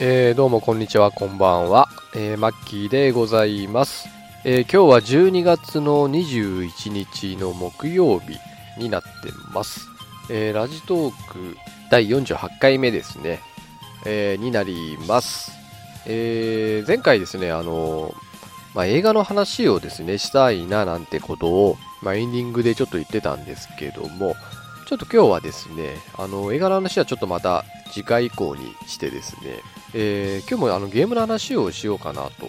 えー、どうもこんにちは、こんばんは。えー、マッキーでございます。えー、今日は12月の21日の木曜日になってます。えー、ラジトーク第48回目ですね、えー、になります。えー、前回ですね、あのまあ、映画の話をですね、したいななんてことを、まあ、エンディングでちょっと言ってたんですけども、ちょっと今日はですね、あの、映画の話はちょっとまた次回以降にしてですね、えー、今日もあのゲームの話をしようかなと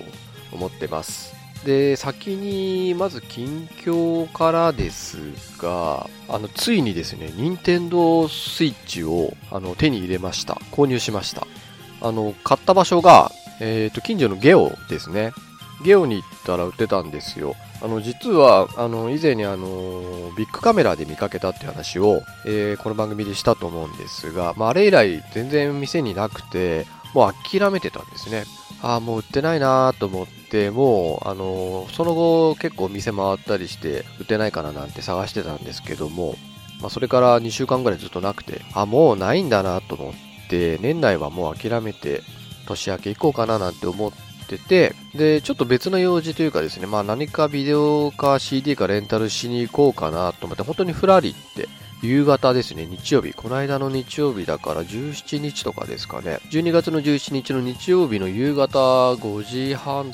思ってます。で、先に、まず近況からですが、あの、ついにですね、任天堂スイッチを、あの、手に入れました。購入しました。あの、買った場所が、えっ、ー、と、近所のゲオですね。ゲオに行ったら売ってたんですよ。あの、実は、あの、以前にあの、ビッグカメラで見かけたって話を、えー、この番組でしたと思うんですが、まあ、あれ以来全然店になくて、もう諦めてたんですね。ああ、もう売ってないなと思って、もう、あのその後結構店回ったりして、売ってないかななんて探してたんですけども、まあ、それから2週間ぐらいずっとなくて、あ、もうないんだなと思って、年内はもう諦めて、年明け行こうかななんて思ってて、で、ちょっと別の用事というかですね、まあ何かビデオか CD かレンタルしに行こうかなと思って、本当にふらりって夕方ですね、日曜日。この間の日曜日だから17日とかですかね。12月の17日の日曜日の夕方5時半、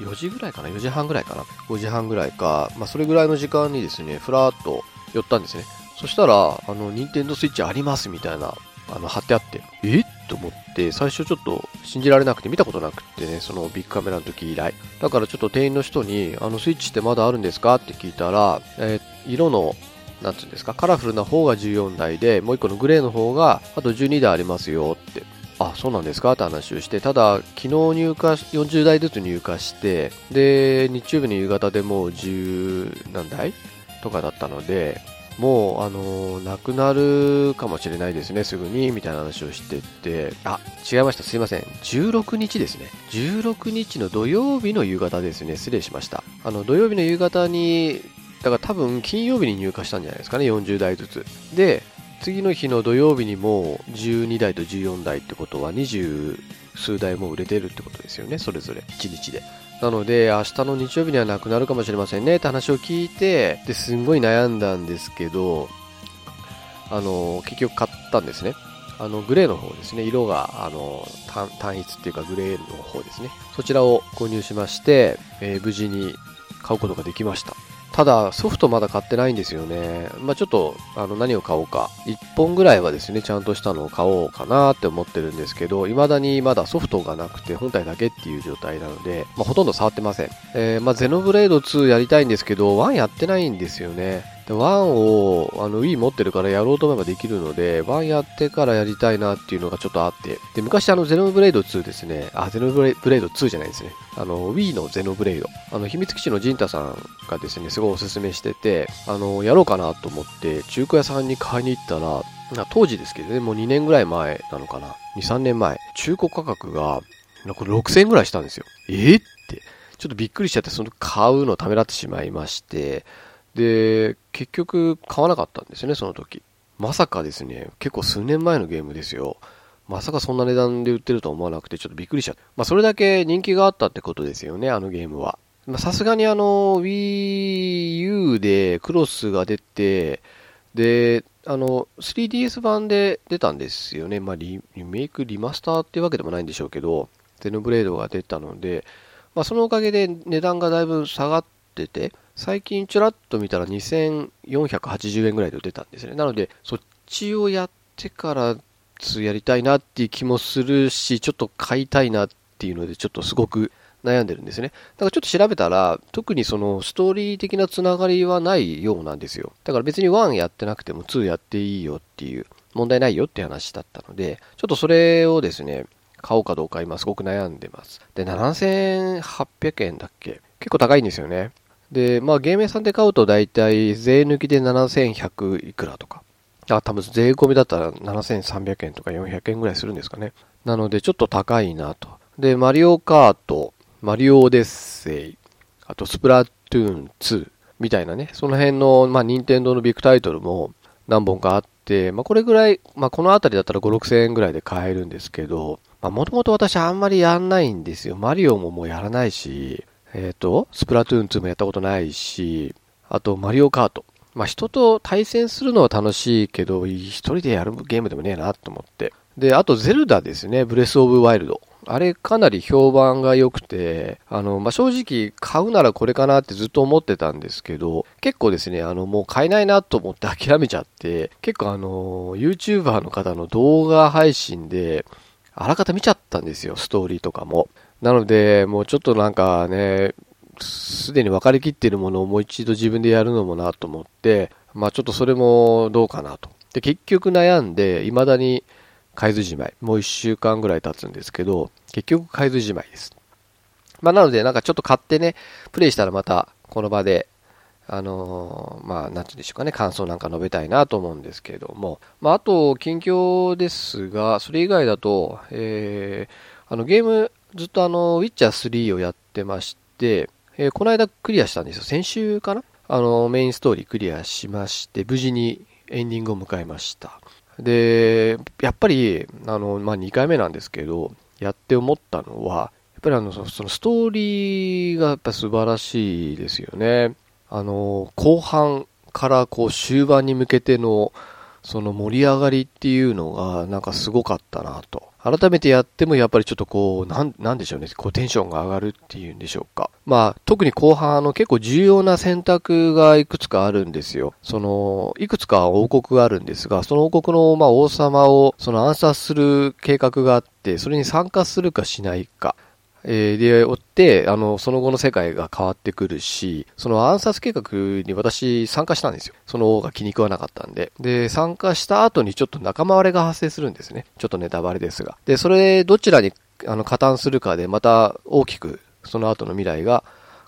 4時ぐらいかな ?4 時半ぐらいかな ?5 時半ぐらいか。まあ、それぐらいの時間にですね、ふらっと寄ったんですね。そしたら、あの、ニンテンドスイッチありますみたいな、あの、貼ってあって、え？っと思って、最初ちょっと信じられなくて見たことなくってね、そのビッグカメラの時以来。だからちょっと店員の人に、あのスイッチってまだあるんですかって聞いたら、えー、色のなんつうんですか、カラフルな方が14台で、もう1個のグレーの方が、あと12台ありますよって。あ、そうなんですかって話をして、ただ、昨日入荷、40台ずつ入荷して、で、日曜日の夕方でもう10何台とかだったので、もう、あのー、なくなるかもしれないですね、すぐに、みたいな話をしてて、あ、違いました、すいません。16日ですね。16日の土曜日の夕方ですね、失礼しました。あの、土曜日の夕方にだから多分金曜日に入荷したんじゃないですかね、40台ずつ。で、次の日の土曜日にもう12台と14台ってことは20数台も売れてるってことですよね、それぞれ1日で。なので、明日の日曜日にはなくなるかもしれませんねって話を聞いて、ですんごい悩んだんですけど、あの、結局買ったんですね。あの、グレーの方ですね。色が、あの、単一っていうかグレーの方ですね。そちらを購入しまして、えー、無事に買うことができました。ただ、ソフトまだ買ってないんですよね。まあ、ちょっと、あの、何を買おうか。1本ぐらいはですね、ちゃんとしたのを買おうかなって思ってるんですけど、未だにまだソフトがなくて、本体だけっていう状態なので、まあ、ほとんど触ってません。えー、まあ、ゼノブレード2やりたいんですけど、1やってないんですよね。で、1を、あの、Wii 持ってるからやろうと思えばできるので、1やってからやりたいなっていうのがちょっとあって。で、昔あの、ゼノブレード2ですね。あ、ゼノブレード2じゃないですね。あの、Wii のゼノブレード。あの、秘密基地のジンタさんがですね、すごいおすすめしてて、あの、やろうかなと思って、中古屋さんに買いに行ったら、当時ですけどね、もう2年ぐらい前なのかな。2、3年前。中古価格が、これ6000円ぐらいしたんですよ。え、って。ちょっとびっくりしちゃって、その買うのをためらってしまいまして、で、結局買わなかったんですよね、その時。まさかですね、結構数年前のゲームですよ。まさかそんな値段で売ってるとは思わなくてちょっとびっくりしちゃった。まあそれだけ人気があったってことですよね、あのゲームは。まさすがにあの Wii U でクロスが出て、で、あの 3DS 版で出たんですよね。まあリメイク、リマスターっていうわけでもないんでしょうけど、ゼノブレードが出たので、まあそのおかげで値段がだいぶ下がってて、最近ちらっと見たら2480円ぐらいで売ってたんですね。なので、そっちをやってからやりたいなっていう気もするし、ちょっと買いたいなっていうので、ちょっとすごく悩んでるんですね。だからちょっと調べたら、特にそのストーリー的なつながりはないようなんですよ。だから別に1やってなくても2やっていいよっていう、問題ないよって話だったので、ちょっとそれをですね、買おうかどうか今すごく悩んでます。で、7800円だっけ？結構高いんですよね。で、まあゲーム屋さんで買うと大体税抜きで7100いくらとか。あ、多分税込みだったら7300円とか400円ぐらいするんですかね。なのでちょっと高いなと。で、マリオカート、マリオオデッセイ、あとスプラトゥーン2みたいなね、その辺の、まあ、任天堂のビッグタイトルも何本かあって、まあ、これぐらい、まあ、この辺りだったら5、6000円ぐらいで買えるんですけど、まあ、もともと私あんまりやんないんですよ。マリオももうやらないし、えっ、ー、と、スプラトゥーン2もやったことないし、あと、マリオカート。まあ、人と対戦するのは楽しいけど、一人でやるゲームでもねえなと思って。で、あと、ゼルダですね。ブレスオブワイルド。あれかなり評判が良くて、あの、まあ、正直買うならこれかなってずっと思ってたんですけど、結構ですね、あの、もう買えないなと思って諦めちゃって、結構あの、YouTuber の方の動画配信で、あらかた見ちゃったんですよ、ストーリーとかも。なので、もうちょっとなんかね、すでに分かりきっているものをもう一度自分でやるのもなと思って、まあちょっとそれもどうかなと。で、結局悩んで、未だに海図じまい。もう一週間ぐらい経つんですけど、結局海図じまいです。まあなので、なんかちょっと買ってね、プレイしたらまたこの場で、あのー、まあ、なんてうんでしょうかね、感想なんか述べたいなと思うんですけれども、まあ、あと、近況ですが、それ以外だと、えー、あの、ゲーム、ずっとあの、ウィッチャー3をやってまして、えー、この間クリアしたんですよ。先週かな？あの、メインストーリークリアしまして、無事にエンディングを迎えました。で、やっぱり、あの、まあ、2回目なんですけど、やって思ったのは、やっぱりあの、そのストーリーがやっぱ素晴らしいですよね。あの、後半からこう終盤に向けての、その盛り上がりっていうのがなんかすごかったなと。改めてやってもやっぱりちょっとこう、なん、なんでしょうね。こうテンションが上がるっていうんでしょうか。まあ、特に後半あの結構重要な選択がいくつかあるんですよ。その、いくつか王国があるんですが、その王国のまあ王様をその暗殺する計画があって、それに参加するかしないか。えー、で、追って、あの、その後の世界が変わってくるし、その暗殺計画に私参加したんですよ。その王が気に食わなかったんで。で、参加した後にちょっと仲間割れが発生するんですね。ちょっとネタバレですが。で、それ、どちらに、あの、加担するかで、また大きく、その後の未来が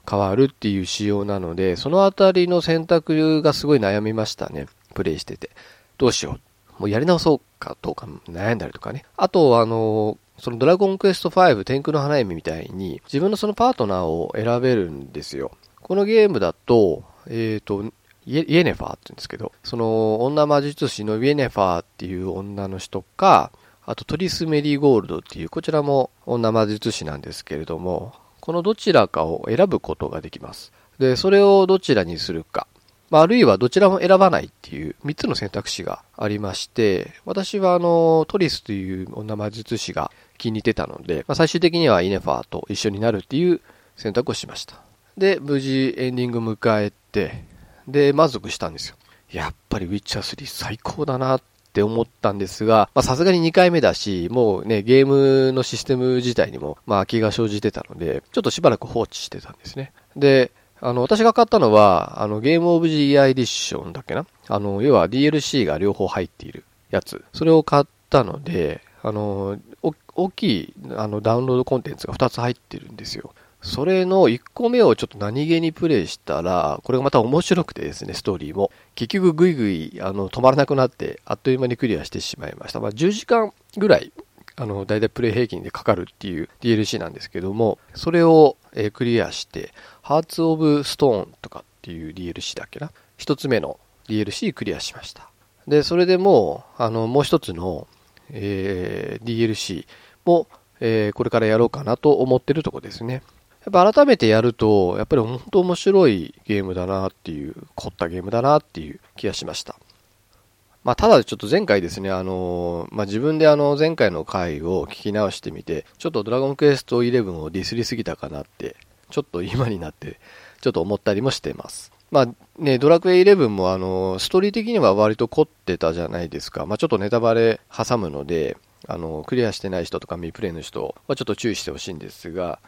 変わるっていう仕様なので、そのあたりの選択がすごい悩みましたね。プレイしてて。どうしよう。もうやり直そうかどうか悩んだりとかね。あと、あの、そのドラゴンクエスト5天空の花嫁みたいに自分のそのパートナーを選べるんですよ。このゲームだと、えっ、ー、と、イエネファーって言うんですけど、その女魔術師のイエネファーっていう女の人か、あとトリス・メリーゴールドっていう、こちらも女魔術師なんですけれども、このどちらかを選ぶことができます。で、それをどちらにするか。まあ、あるいはどちらも選ばないっていう3つの選択肢がありまして、私はあの、トリスという女魔術師が気に入ってたので、まあ、最終的にはイネファーと一緒になるっていう選択をしました。で、無事エンディング迎えて、で、満足したんですよ。やっぱりウィッチャー3最高だなって思ったんですが、まさすがに2回目だし、もうね、ゲームのシステム自体にも、まあ、気が生じてたので、ちょっとしばらく放置してたんですね。で、あの、私が買ったのは、あの、ゲームオブジーアイディッションだっけな？あの、要は DLC が両方入っているやつ。それを買ったので、あの、大きいあのダウンロードコンテンツが2つ入ってるんですよ。それの1個目をちょっと何気にプレイしたら、これがまた面白くてですね、ストーリーも。結局ぐいぐいあの止まらなくなって、あっという間にクリアしてしまいました。まあ、10時間ぐらい、あの、だいたいプレイ平均でかかるっていう DLC なんですけども、それを、え、クリアして、ハーツ・オブ・ストーンとかっていう DLC だっけな？1つ目の DLC クリアしました。で、それでもう、あの、もう一つの、えー、DLC も、えー、これからやろうかなと思ってるとこですね。やっぱ改めてやると、やっぱり本当面白いゲームだなっていう、凝ったゲームだなっていう気がしました。まあ、ただちょっと前回ですね、あのまあ、自分であの前回の回を聞き直してみて、ちょっとドラゴンクエスト11をディスりすぎたかなって、ちょっと今になってちょっと思ったりもしています。まあね、ドラクエイ11もあの、ストーリー的には割と凝ってたじゃないですか。まあ、ちょっとネタバレ挟むので、あの、クリアしてない人とか未プレイの人はちょっと注意してほしいんですが、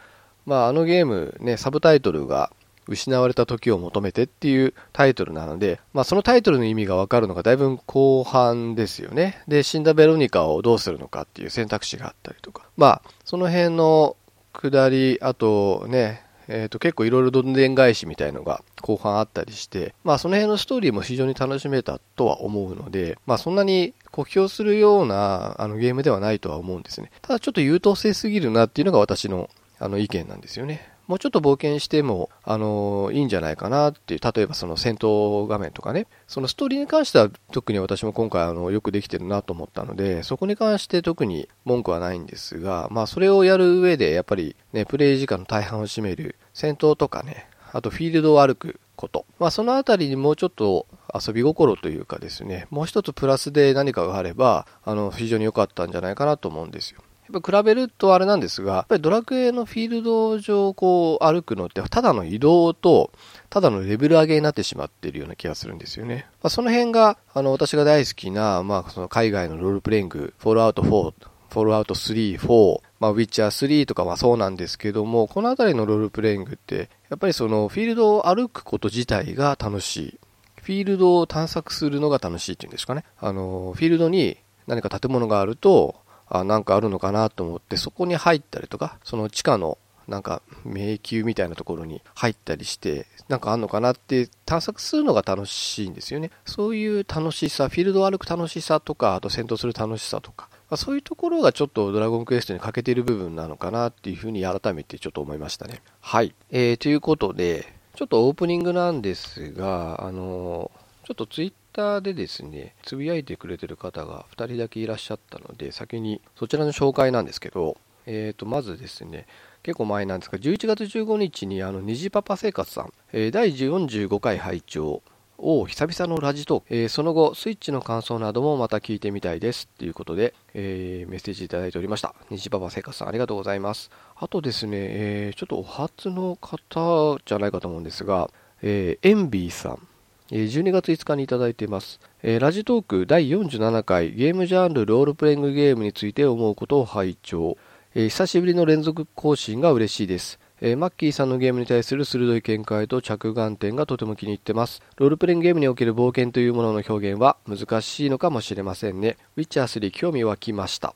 まあ、あのゲームね、サブタイトルが失われた時を求めてっていうタイトルなので、まあ、そのタイトルの意味がわかるのがだいぶ後半ですよね。で、死んだベロニカをどうするのかっていう選択肢があったりとか。まあ、その辺の下り、あとね、えっ、ー、と、結構いろいろどんでん返しみたいのが後半あったりして、まあその辺のストーリーも非常に楽しめたとは思うので、まあそんなに酷評するようなあのゲームではないとは思うんですね。ただちょっと優等生すぎるなっていうのが私のあの意見なんですよね。もうちょっと冒険しても、あのいいんじゃないかなっていう、例えばその戦闘画面とかね、そのストーリーに関しては特に私も今回あのよくできてるなと思ったので、そこに関して特に文句はないんですが、まあそれをやる上でやっぱりね、プレイ時間の大半を占める戦闘とかね、あとフィールドを歩くこと。まあそのあたりにもうちょっと遊び心というかですね、もう一つプラスで何かがあれば、あの、非常に良かったんじゃないかなと思うんですよ。やっぱ比べるとあれなんですが、やっぱりドラクエのフィールド上こう歩くのって、ただの移動と、ただのレベル上げになってしまっているような気がするんですよね。まあ、その辺が、あの、私が大好きな、まあ、その海外のロールプレイング、フォールアウト4、フォールアウト3、4、まあ、ウィッチャー3とかはそうなんですけども、このあたりのロールプレイングって、やっぱりそのフィールドを歩くこと自体が楽しい。フィールドを探索するのが楽しいっていうんですかね。あの、フィールドに何か建物があると、あなんかあるのかなと思ってそこに入ったりとかその地下のなんか迷宮みたいなところに入ったりしてなんかあんのかなって探索するのが楽しいんですよねそういう楽しさフィールドを歩く楽しさとかあと戦闘する楽しさとかまあ、そういうところがちょっとドラゴンクエストに欠けている部分なのかなっていうふうに改めてちょっと思いましたね。はい。えー、ということで、ちょっとオープニングなんですが、あのー、ちょっとツイッターでですね、つぶやいてくれてる方が2人だけいらっしゃったので、先にそちらの紹介なんですけど、えー、と、まずですね、結構前なんですが、11月15日にあの、虹パパ生活さん、えー、第45回拝聴を久々のラジトーク、えー、その後、スイッチの感想などもまた聞いてみたいですということで、えー、メッセージいただいておりました。虹パパ生活さん、ありがとうございます。あとですね、えー、ちょっとお初の方じゃないかと思うんですが、えー、エンビーさん、12月5日にいただいています。ラジトーク第47回ゲームジャンルロールプレイングゲームについて思うことを拝聴。久しぶりの連続更新が嬉しいです。マッキーさんのゲームに対する鋭い見解と着眼点がとても気に入ってます。ロールプレイングゲームにおける冒険というものの表現は難しいのかもしれませんね。ウィッチャー3興味湧きました。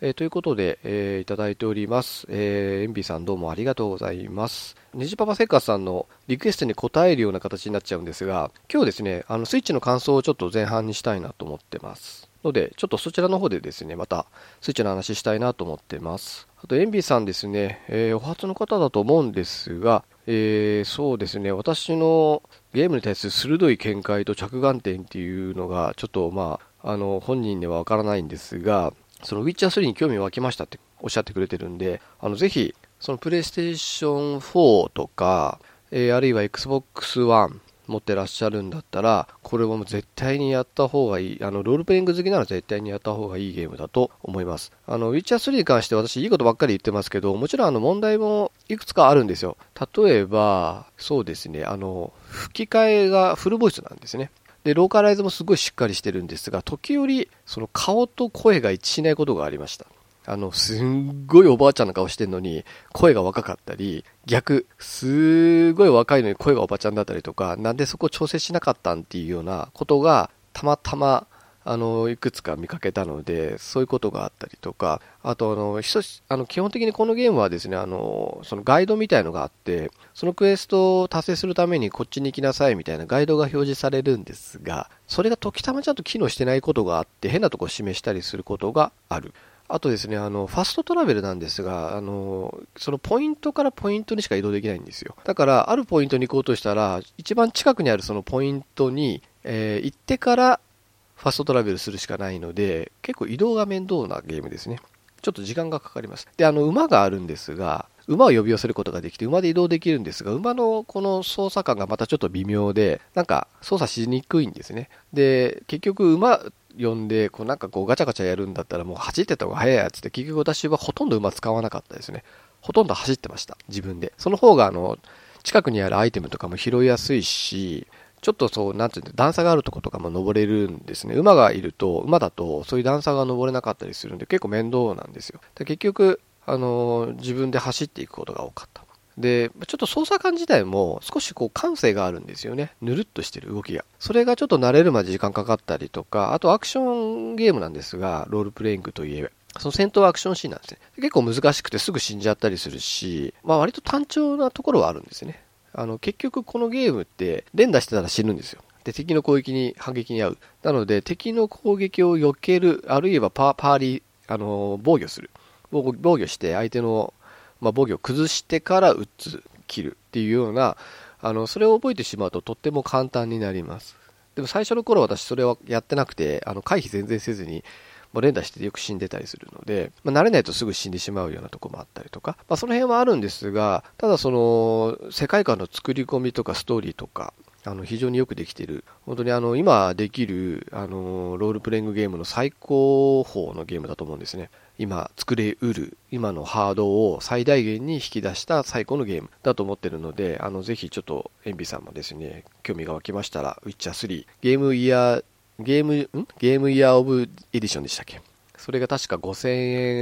えー、ということで、えー、いただいております。えー、エンビさんどうもありがとうございます。ネジパパセカさんのリクエストに応えるような形になっちゃうんですが、今日ですね、あのスイッチの感想をちょっと前半にしたいなと思ってます。ので、ちょっとそちらの方でですね、またスイッチの話したいなと思ってます。あと、エンビさんですね、えー、お初の方だと思うんですが、えー、そうですね、私のゲームに対する鋭い見解と着眼点っていうのが、ちょっとまあ、あの、本人にはわからないんですが、そのウィッチャー3に興味を湧きましたっておっしゃってくれてるんで、あの、ぜひ、そのプレイステーション4とか、えー、あるいは Xbox One 持ってらっしゃるんだったら、これはもう絶対にやった方がいい。あの、ロールプレイング好きなら絶対にやった方がいいゲームだと思います。あの、ウィッチャー3に関して私いいことばっかり言ってますけど、もちろんあの問題もいくつかあるんですよ。例えば、そうですね、あの、吹き替えがフルボイスなんですね。で、ローカライズもすごいしっかりしてるんですが、時折、その顔と声が一致しないことがありました。あの、すんごいおばあちゃんの顔してるのに、声が若かったり、逆、すごい若いのに声がおばちゃんだったりとか、なんでそこ調整しなかったんっていうようなことが、たまたまあの、いくつか見かけたので、そういうことがあったりとか、あと、あの、あの基本的にこのゲームはですね、あの、そのガイドみたいのがあって、そのクエストを達成するためにこっちに行きなさいみたいなガイドが表示されるんですが、それが時たまちゃんと機能してないことがあって、変なとこ示したりすることがある。あとですね、あの、ファストトラベルなんですが、あの、そのポイントからポイントにしか移動できないんですよ。だから、あるポイントに行こうとしたら、一番近くにあるそのポイントに、えー、行ってからファストトラベルするしかないので、結構移動が面倒なゲームですね。ちょっと時間がかかります。で、あの、馬があるんですが、馬を呼び寄せることができて、馬で移動できるんですが、馬のこの操作感がまたちょっと微妙で、なんか操作しにくいんですね。で、結局馬呼んで、こうなんかこうガチャガチャやるんだったらもう走ってた方が早いやつって、結局私はほとんど馬使わなかったですね。ほとんど走ってました。自分で。その方があの、近くにあるアイテムとかも拾いやすいし、ちょっとそう、なんていうの、段差があるとことかも登れるんですね。馬がいると、馬だと、そういう段差が登れなかったりするんで、結構面倒なんですよ。で結局、あの、自分で走っていくことが多かった。で、ちょっと操作感自体も少しこう感性があるんですよね。ぬるっとしてる動きが。それがちょっと慣れるまで時間かかったりとか、あとアクションゲームなんですが、ロールプレイングといえば、その戦闘アクションシーンなんですね。結構難しくてすぐ死んじゃったりするし、まあ割と単調なところはあるんですよね。あの、結局このゲームって連打してたら死ぬんですよ。で、敵の攻撃に反撃に遭う。なので、敵の攻撃を避ける、あるいはパーリー、あの、防御する。防御して相手のまあ、防御を崩してから打つ、切るっていうような、あの、それを覚えてしまうととっても簡単になります。でも最初の頃私それはやってなくて、あの、回避全然せずに、もう連打してよく死んでたりするので、まあ、慣れないとすぐ死んでしまうようなとこもあったりとか、まあ、その辺はあるんですが、ただその、世界観の作り込みとかストーリーとか、あの非常によくできている、本当にあの今できるあのロールプレイングゲームの最高峰のゲームだと思うんですね。今作れうる、今のハードを最大限に引き出した最高のゲームだと思ってるので、あのぜひちょっとエンビさんもですね、興味が湧きましたら、ウィッチャー3、ゲームイヤー、ゲーム、ん？ゲームイヤーオブエディションでしたっけ？それが確か5000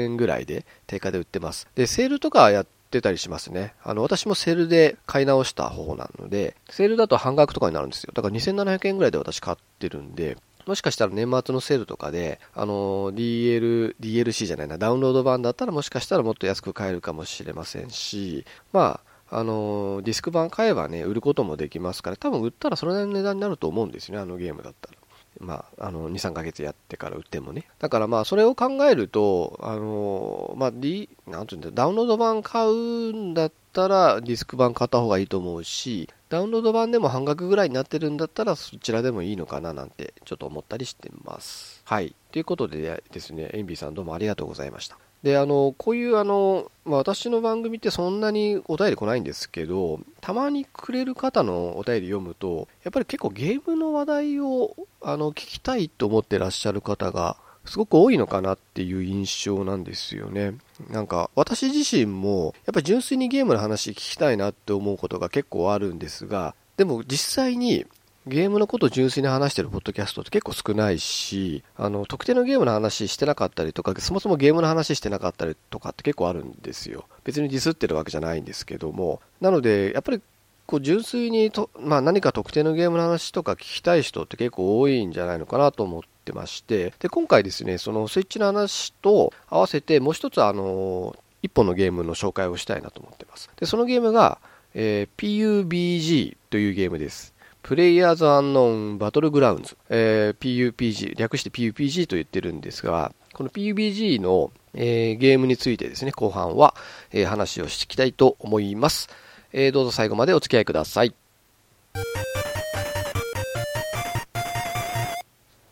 円ぐらいで定価で売ってます。で、セールとかやってたりしますね。あの、私もセールで買い直した方なので、セールだと半額とかになるんですよ。だから2700円ぐらいで私買ってるんで、もしかしたら年末のセールとかで、あの、DL、DLC じゃないな、ダウンロード版だったらもしかしたらもっと安く買えるかもしれませんし、まあ、あの、ディスク版買えばね、売ることもできますから、多分売ったらそれなりの値段になると思うんですよね、あのゲームだったら。まあ、あの、2、3ヶ月やってから売ってもね。だからまあ、それを考えると、あの、まあ、D、なんていうんだ、ダウンロード版買うんだったら、ディスク版買った方がいいと思うし、ダウンロード版でも半額ぐらいになってるんだったら、そちらでもいいのかななんて、ちょっと思ったりしてます。はい。ということでですね、エンビーさんどうもありがとうございました。で、あの、こういうあの、まあ、私の番組ってそんなにお便り来ないんですけど、たまにくれる方のお便り読むと、やっぱり結構ゲームの話題をあの聞きたいと思ってらっしゃる方がすごく多いのかなっていう印象なんですよね。なんか私自身もやっぱり純粋にゲームの話聞きたいなって思うことが結構あるんですが、でも実際にゲームのことを純粋に話してるポッドキャストって結構少ないし、あの、特定のゲームの話してなかったりとか、そもそもゲームの話してなかったりとかって結構あるんですよ。別にディスってるわけじゃないんですけども。なので、やっぱりこう純粋にと、まあ、何か特定のゲームの話とか聞きたい人って結構多いんじゃないのかなと思ってまして、で、今回ですね、そのスイッチの話と合わせてもう一つあの、一本のゲームの紹介をしたいなと思ってます。で、そのゲームが、えー、PUBG というゲームです。プレイヤーズ・アンノーン・バトルグラウンズ、えー、PUPG、略して PUPG と言ってるんですが、この PUBG の、えー、ゲームについてですね、後半は、えー、話をしていきたいと思います。えー、どうぞ最後までお付き合いください。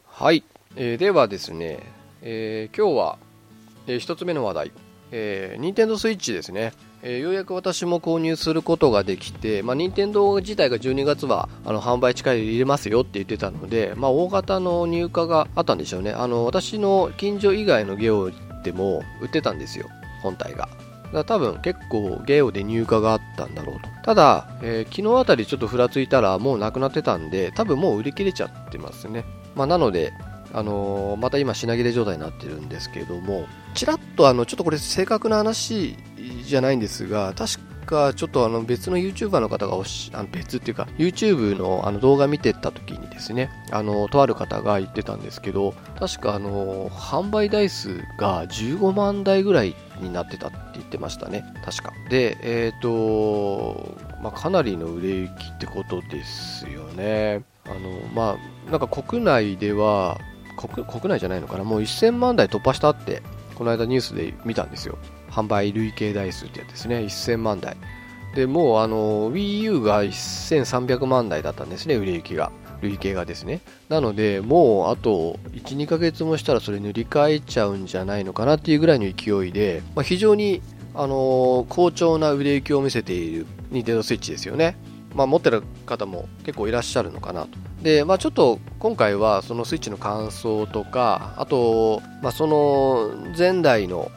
はい、えー、ではですね、えー、今日は、えー、一つ目の話題、えー、任天堂スイッチですね。えー、ようやく私も購入することができて、まあ、任天堂自体が12月はあの販売近い入れますよって言ってたので、まあ、大型の入荷があったんでしょうね。あの私の近所以外のゲオでも売ってたんですよ、本体が。だ多分結構ゲオで入荷があったんだろうと。ただ、えー、昨日あたりちょっとふらついたらもうなくなってたんで、多分もう売り切れちゃってますね。まあ、なので、あの、また今品切れ状態になってるんですけども、ちらっとあの、ちょっとこれ正確な話じゃないんですが、確かちょっとあの別の YouTuber の方がおし、あの別っていうか YouTube のあの動画見てた時にですね、あの、とある方が言ってたんですけど、確かあの、販売台数が15万台ぐらいになってたって言ってましたね、確か。で、えっ、ー、と、まあ、かなりの売れ行きってことですよね。あの、まあ、なんか国内では、国内じゃないのかな、もう1000万台突破したって、この間ニュースで見たんですよ。販売累計台数ってやつですね、1000万台。で、もうあの、Wii U が1300万台だったんですね、売れ行きが。累計がですね。なので、もうあと1、2ヶ月もしたらそれ塗り替えちゃうんじゃないのかなっていうぐらいの勢いで、まあ、非常に、あの、好調な売れ行きを見せている Nintendo Switch ですよね。まあ、持ってる方も結構いらっしゃるのかなと。で、まあ、ちょっと今回はそのスイッチの感想とか、あと、まあ、その前代の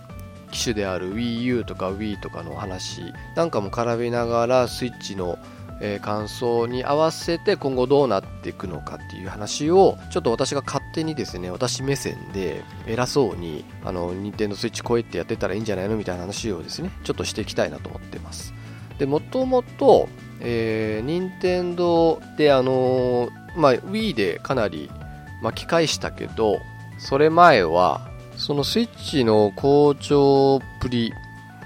機種である Wii U とか Wii とかの話なんかも絡めながらスイッチのえ、感想に合わせて今後どうなっていくのかっていう話をちょっと私が勝手にですね私目線で偉そうにあの任天堂スイッチこうやってやってたらいいんじゃないのみたいな話をですねちょっとしていきたいなと思ってますでもともとえー、任天堂であのー、まあ、Wii でかなり巻き返したけど、それ前は、そのスイッチの好調プリ、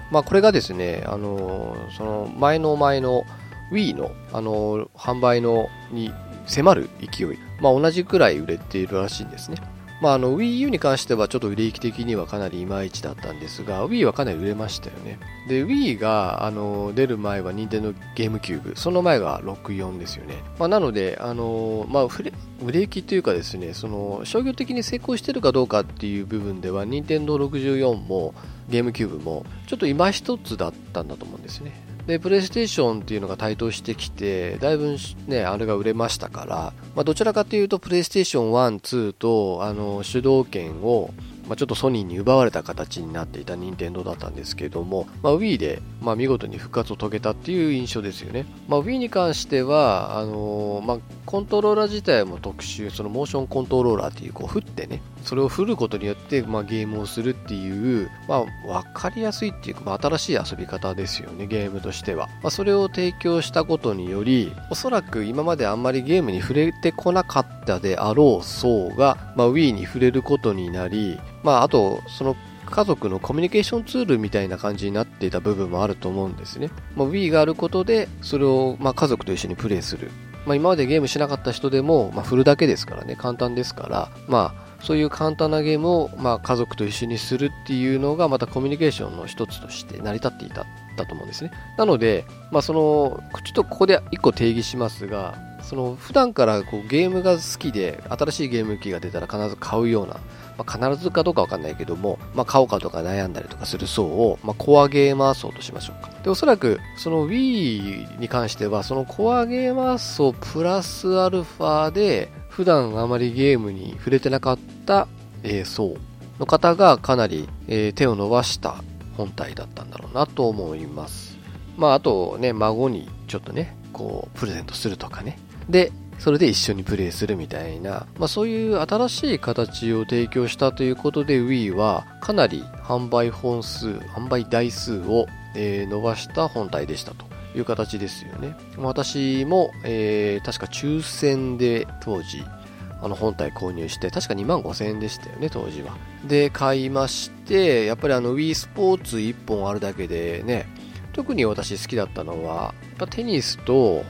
まあ、これがですね、あのー、その前の前の Wii の、あの、販売のに迫る勢い、まあ、同じくらい売れているらしいんですね。まあ、あの Wii U に関してはちょっと売れ行き的にはかなりいまいちだったんですが Wii はかなり売れましたよね。で Wii があの出る前は Nintendo ゲームキューブその前が64ですよね、まあ、なのであの、まあ、売れ行きというかですねその商業的に成功してるかどうかっていう部分では Nintendo64 もゲームキューブもちょっと今一つだったんだと思うんですね。で、プレイステーションっていうのが台頭してきて、だいぶね、あれが売れましたから、まあ、どちらかというと、プレイステーション1、2と、あの、主導権を、まあ、ちょっとソニーに奪われた形になっていた任天堂だったんですけども、まあ、Wii で、まあ、見事に復活を遂げたっていう印象ですよね。まあ、Wii に関しては、あのー、まあ、コントローラー自体も特殊、そのモーションコントローラーっていう、こう、振ってね、それを振ることによって、まあ、ゲームをするっていう、まあ、わかりやすいっていうか、まあ、新しい遊び方ですよね、ゲームとしては。まあ、それを提供したことにより、おそらく今まであんまりゲームに触れてこなかったであろう層が、まあ、Wii に触れることになり、まあ、あと、その家族のコミュニケーションツールみたいな感じになっていた部分もあると思うんですね。まあ、Wii があることで、それをま家族と一緒にプレイする。まあ、今までゲームしなかった人でも、まあ、振るだけですからね、簡単ですから、まあ、そういう簡単なゲームを、まあ、家族と一緒にするっていうのがまたコミュニケーションの一つとして成り立っていただと思うんですね。なので、まあ、そのちょっとここで一個定義しますがその普段からこうゲームが好きで新しいゲーム機が出たら必ず買うようなまあ、必ずかどうかわかんないけども、まあ、買おうかとか悩んだりとかする層を、まあ、コアゲーマー層としましょうか。で、おそらく、その Wii に関しては、そのコアゲーマー層プラスアルファで、普段あまりゲームに触れてなかった、えー、層の方がかなり、えー、手を伸ばした本体だったんだろうなと思います。まあ、あとね、孫にちょっとね、こう、プレゼントするとかね。で、それで一緒にプレイするみたいな、まあ、そういう新しい形を提供したということで Wii はかなり販売本数、販売台数を、え、伸ばした本体でしたという形ですよね。私も、えー、確か抽選で当時あの本体購入して、確か2万5000円でしたよね、当時は。で、買いまして、やっぱりあの Wii スポーツ1本あるだけでね、特に私好きだったのは、やっぱテニスと、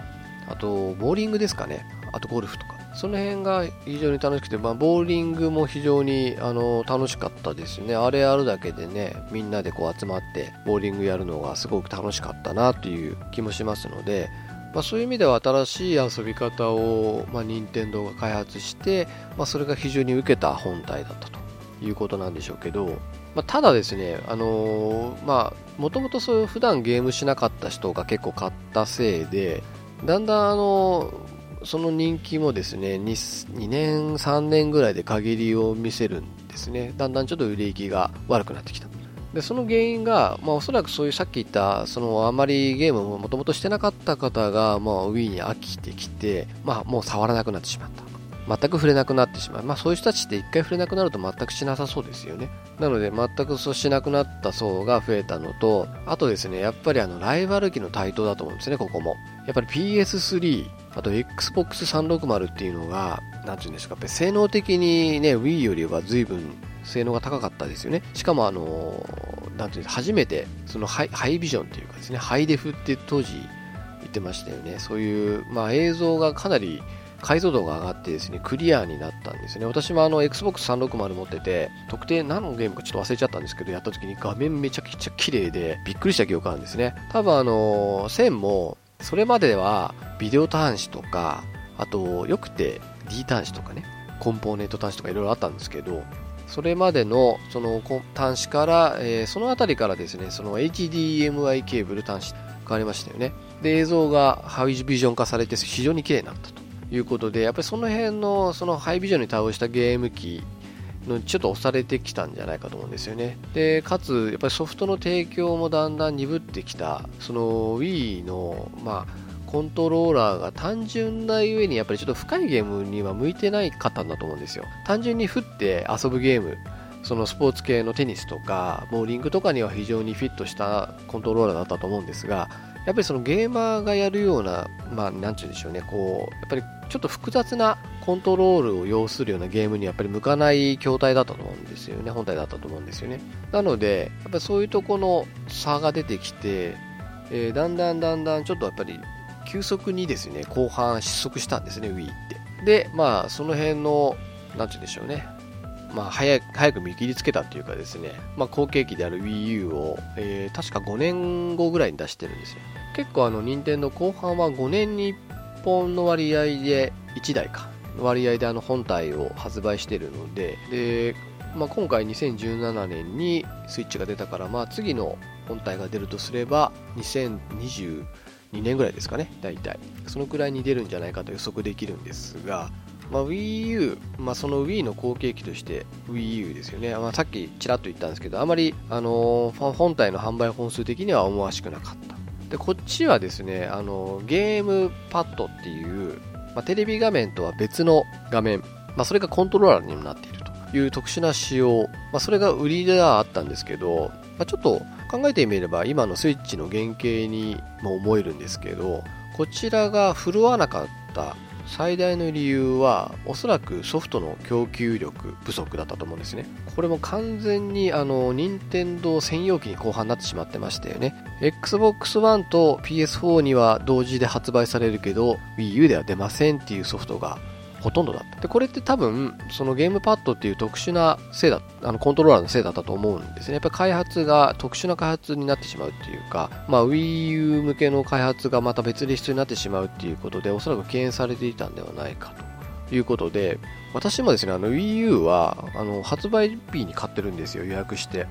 あと、ボーリングですかね。あとゴルフとか。その辺が非常に楽しくて、まあ、ボーリングも非常にあの楽しかったですね。あれあるだけでね、みんなでこう集まってボーリングやるのがすごく楽しかったなという気もしますので、まあ、そういう意味では新しい遊び方を、まあ、任天堂が開発して、まあ、それが非常に受けた本体だったということなんでしょうけど、まあ、ただですね、あの、まあ、もともとそういう普段ゲームしなかった人が結構買ったせいで、だんだんあのその人気もですね 2, 2年3年ぐらいで限りを見せるんですね。だんだんちょっと売れ行きが悪くなってきた。でその原因が、まあ、おそらくそういうさっき言ったそのあまりゲームをもともとしてなかった方が、まあ、Wii に飽きてきて、まあ、もう触らなくなってしまった。全く触れなくなってしまう、まあ、そういう人たちって一回触れなくなると全くしなさそうですよね。なので全くそうしなくなった層が増えたのとあとですねやっぱりあのライバル機の台頭だと思うんですねここも。やっぱり PS3 あと Xbox360 っていうのがなんていうんですか性能的にね Wii よりは随分性能が高かったですよね。しかもあのなんていう初めてそのハイハイビジョンっていうかですねハイデフって当時言ってましたよね。そういう、まあ、映像がかなり解像度が上がってですね、クリアになったんですね。私もあの Xbox 360持ってて、特定何のゲームかちょっと忘れちゃったんですけど、やった時に画面めちゃくちゃ綺麗で、びっくりした記憶があるんですね。多分あの、線も、それまではビデオ端子とか、あと、よくて D 端子とかね、コンポーネント端子とかいろいろあったんですけど、それまでのその端子から、えー、その辺りからですね、その HDMI ケーブル端子変わりましたよね。で、映像がハイビジョン化されて非常に綺麗になったと。いうことで、やっぱりその辺のそのハイビジョンに対応したゲーム機のちょっと押されてきたんじゃないかと思うんですよね。で、かつ、やっぱりソフトの提供もだんだん鈍ってきた、その Wii の、まあ、コントローラーが単純な上にやっぱりちょっと深いゲームには向いてない方だと思うんですよ。単純に振って遊ぶゲーム、そのスポーツ系のテニスとか、ボーリングとかには非常にフィットしたコントローラーだったと思うんですが、やっぱりそのゲーマーがやるような、まあ、なんて言うんでしょうね、こう、やっぱりちょっと複雑なコントロールを要するようなゲームにやっぱり向かない筐体だったと思うんですよね、本体だったと思うんですよね。なので、やっぱりそういうとこの差が出てきて、えー、だんだんだんだんちょっとやっぱり急速にですね、後半失速したんですね、Wii って。で、まあ、その辺の、なんて言うんでしょうね、まあ、早早く見切りつけたというかですね、まあ、後継機である Wii U を、えー、確か5年後ぐらいに出してるんですよ。結構あの、任天堂後半は5年に1本の割合で、1台か、割合であの本体を発売してるので、で、まあ、今回2017年にスイッチが出たから、まあ、次の本体が出るとすれば、2022年ぐらいですかね、大体。そのくらいに出るんじゃないかと予測できるんですが、まあ、Wii U、まあ、その Wii の後継機として Wii U ですよね、まあ、さっきちらっと言ったんですけどあまり、あのー、本体の販売本数的には思わしくなかった。でこっちはですね、あのー、ゲームパッドっていう、まあ、テレビ画面とは別の画面、まあ、それがコントローラーにもなっているという特殊な仕様、まあ、それが売りではあったんですけど、まあ、ちょっと考えてみれば今のスイッチの原型にも思えるんですけどこちらが振るわなかった最大の理由はおそらくソフトの供給力不足だったと思うんですね。これも完全にあの任天堂専用機に後半になってしまってましたよね XBOX1 と PS4 には同時で発売されるけど Wii U では出ませんっていうソフトがほとんどだった。で、これって多分、そのゲームパッドっていう特殊なせいだ、あの、コントローラーのせいだったと思うんですね。やっぱり開発が特殊な開発になってしまうっていうか、まあ、Wii U 向けの開発がまた別で必要になってしまうっていうことで、おそらく敬遠されていたんではないかということで、私もですね、あの Wii U は、あの、発売日に買ってるんですよ、予約して。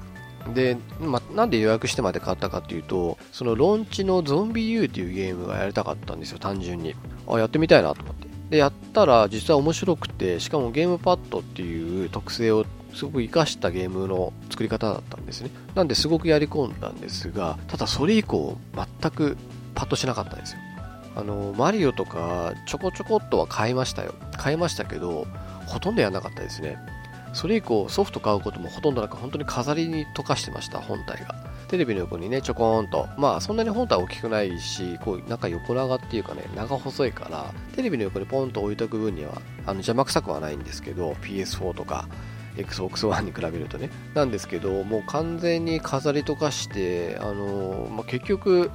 で、まあ、なんで予約してまで買ったかっていうと、そのローンチのゾンビ U っていうゲームがやりたかったんですよ、単純に。あ、やってみたいなと思って。で、やったら実は面白くて、しかもゲームパッドっていう特性をすごく活かしたゲームの作り方だったんですね。なんですごくやり込んだんですが、ただそれ以降全くパッとしなかったんですよ。あの、マリオとかちょこちょこっとは買いましたよ。買いましたけど、ほとんどやらなかったですね。それ以降ソフト買うこともほとんどなく本当に飾りに溶かしてました、本体が。テレビの横にね、ちょこんと。まあ、そんなに本体は大きくないし、こう、なんか横長っていうかね、長細いから、テレビの横にポンと置いとく分には、あの、邪魔くさくはないんですけど、PS4 とか、XOX One に比べるとね。なんですけど、もう完全に飾りとかして、あのまあ、結局、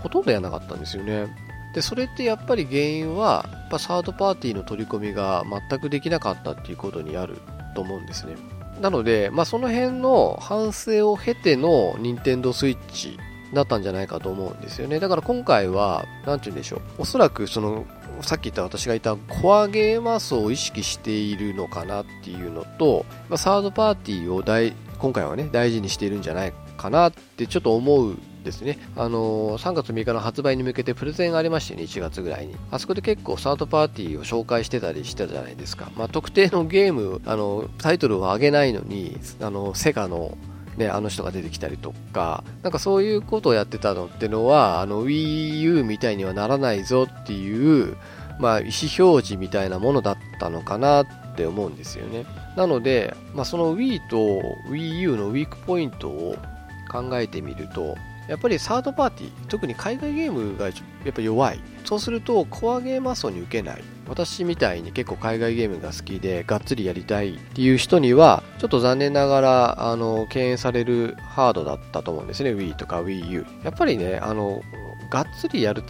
ほとんどやらなかったんですよね。で、それってやっぱり原因は、やっぱサードパーティーの取り込みが全くできなかったっていうことにあると思うんですね。なので、まあ、その辺の反省を経ての任天堂 switch だったんじゃないかと思うんですよね。だから今回は、なんて言うんでしょう。おそらくその、さっき言った私がいたコアゲーマー層を意識しているのかなっていうのと、まあ、サードパーティーを大、今回はね、大事にしているんじゃないかなってちょっと思うですね。あの、3月3日の発売に向けてプレゼンがありましてね、1月ぐらいに。あそこで結構サードパーティーを紹介してたりしてたじゃないですか。まあ、特定のゲーム、あの、タイトルを上げないのに、あの、セガのね、あの人が出てきたりとか、なんかそういうことをやってたのってのは、あの Wii U みたいにはならないぞっていう、まあ、意思表示みたいなものだったのかなって思うんですよね。なので、まあ、その Wii と Wii U のウィークポイントを考えてみると、やっぱりサードパーティー、特に海外ゲームがやっぱ弱い。そうすると、コアゲーマー層に受けない。私みたいに結構海外ゲームが好きで、がっつりやりたいっていう人には、ちょっと残念ながら、あの、敬遠されるハードだったと思うんですね。Wii とか Wii U。やっぱりね、あの、がっつりやる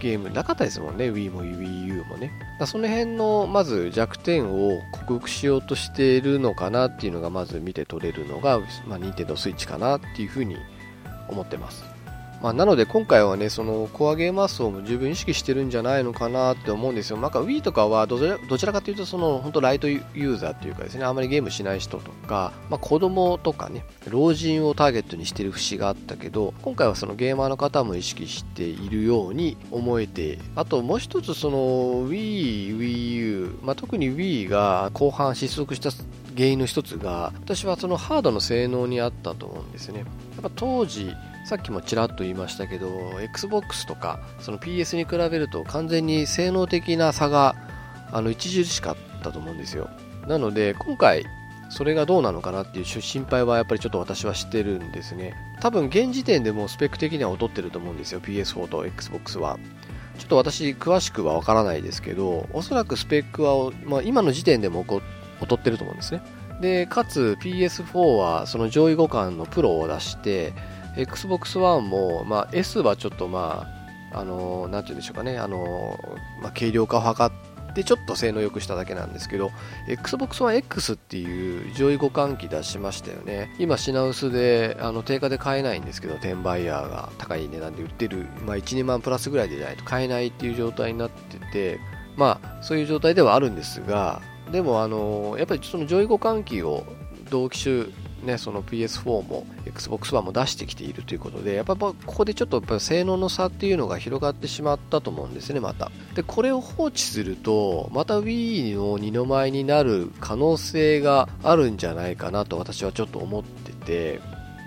ゲームなかったですもんね。Wii も Wii U もね。その辺の、まず弱点を克服しようとしているのかなっていうのが、まず見て取れるのが、まあ、Nintendo Switch かなっていうふうに思ってます。まあ、なので今回はね、そのコアゲーマー層も十分意識してるんじゃないのかなって思うんですよ。なんか Wii とかはどちらかというとその本当ライトユーザーっていうかですね、あまりゲームしない人とか、まあ、子供とかね、老人をターゲットにしてる節があったけど、今回はそのゲーマーの方も意識しているように思えて、あともう一つその Wii、Wii U、まあ、特に Wii が後半失速した原因の一つが、私はそのハードの性能にあったと思うんですね。やっぱ当時、さっきもちらっと言いましたけど、Xbox とかその PS に比べると完全に性能的な差があの著しかったと思うんですよ。なので、今回、それがどうなのかなっていう心配はやっぱりちょっと私はしてるんですね。多分現時点でもスペック的には劣ってると思うんですよ。PS4 と Xbox は。ちょっと私詳しくはわからないですけど、おそらくスペックは、まあ、今の時点でも劣ってると思うんですね。で、かつ PS4 はその上位互換のプロを出して、Xbox One も、まあ、S はちょっとまあ、あの、なんて言うんでしょうかね、あの、まあ、軽量化を図っで、ちょっと性能良くしただけなんですけど、Xbox One X っていう上位互換機出しましたよね。今、品薄で、あの、定価で買えないんですけど、転売ヤーが高い値段で売ってる、まあ、1、2万プラスぐらいでないと買えないっていう状態になってて、まあ、そういう状態ではあるんですが、でも、あの、やっぱりその上位互換機を同機種ね、その PS4 も Xbox One も出してきているということで、やっぱここでちょっとやっぱ性能の差っていうのが広がってしまったと思うんですね、また。で、これを放置すると、また Wii の二の舞になる可能性があるんじゃないかなと私はちょっと思ってて、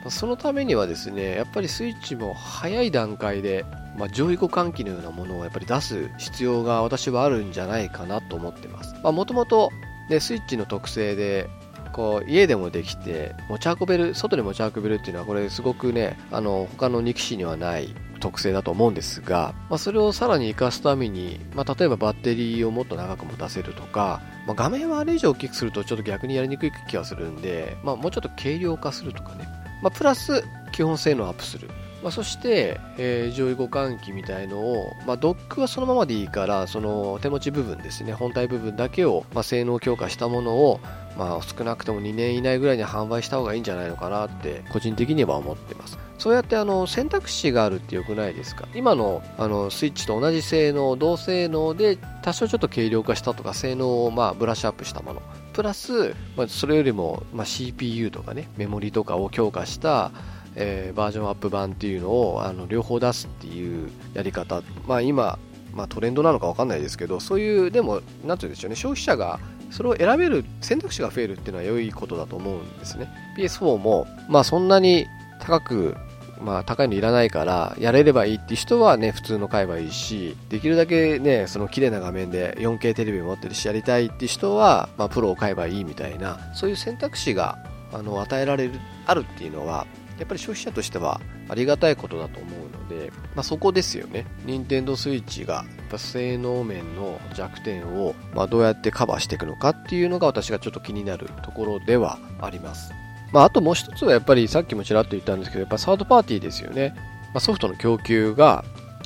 そのためにはですね、やっぱりスイッチも早い段階で、まあ、上位互換機のようなものをやっぱり出す必要が私はあるんじゃないかなと思ってます。まあ、もともと、ね、スイッチの特性で、こう家でもできて持ち運べる外に持ち運べるっていうのはこれすごくねあの他の肉機にはない特性だと思うんですが、まあ、それをさらに活かすために、まあ、例えばバッテリーをもっと長く持たせるとか、まあ、画面はあれ以上大きくするとちょっと逆にやりにくい気がするんで、まあ、もうちょっと軽量化するとかね、ま、プラス基本性能をアップする。まあ、そして、えー、上位互換機みたいのを、まあ、ドックはそのままでいいからその手持ち部分ですね本体部分だけを、まあ、性能強化したものを、まあ、少なくとも2年以内ぐらいに販売した方がいいんじゃないのかなって個人的には思ってます。そうやってあの選択肢があるってよくないですか？今のあのスイッチと同じ性能同性能で多少ちょっと軽量化したとか性能をまあブラッシュアップしたもの。プラス、まあ、それよりも、まあ、CPU とかねメモリとかを強化したえー、バージョンアップ版っていうのをあの両方出すっていうやり方、まあ、今、まあ、トレンドなのか分かんないですけどそういうでも何て言うんでしょうね消費者がそれを選べる選択肢が増えるっていうのは良いことだと思うんですね。PS4 も、まあ、そんなに高くまあ、高いのいらないからやれればいいって人はね普通の買えばいいしできるだけねその綺麗な画面で 4K テレビを持ってるしやりたいって人は、まあ、プロを買えばいいみたいなそういう選択肢があの与えられるあるっていうのはやっぱり消費者としてはありがたいことだと思うので、まあ、そこですよね。任天堂 switch がやっぱ性能面の弱点を、まあ、どうやってカバーしていくのかっていうのが私がちょっと気になるところではあります。まあ、あともう一つはやっぱりさっきもちらっと言ったんですけど、やっぱサードパーティーですよね。まあ、ソフトの供給が、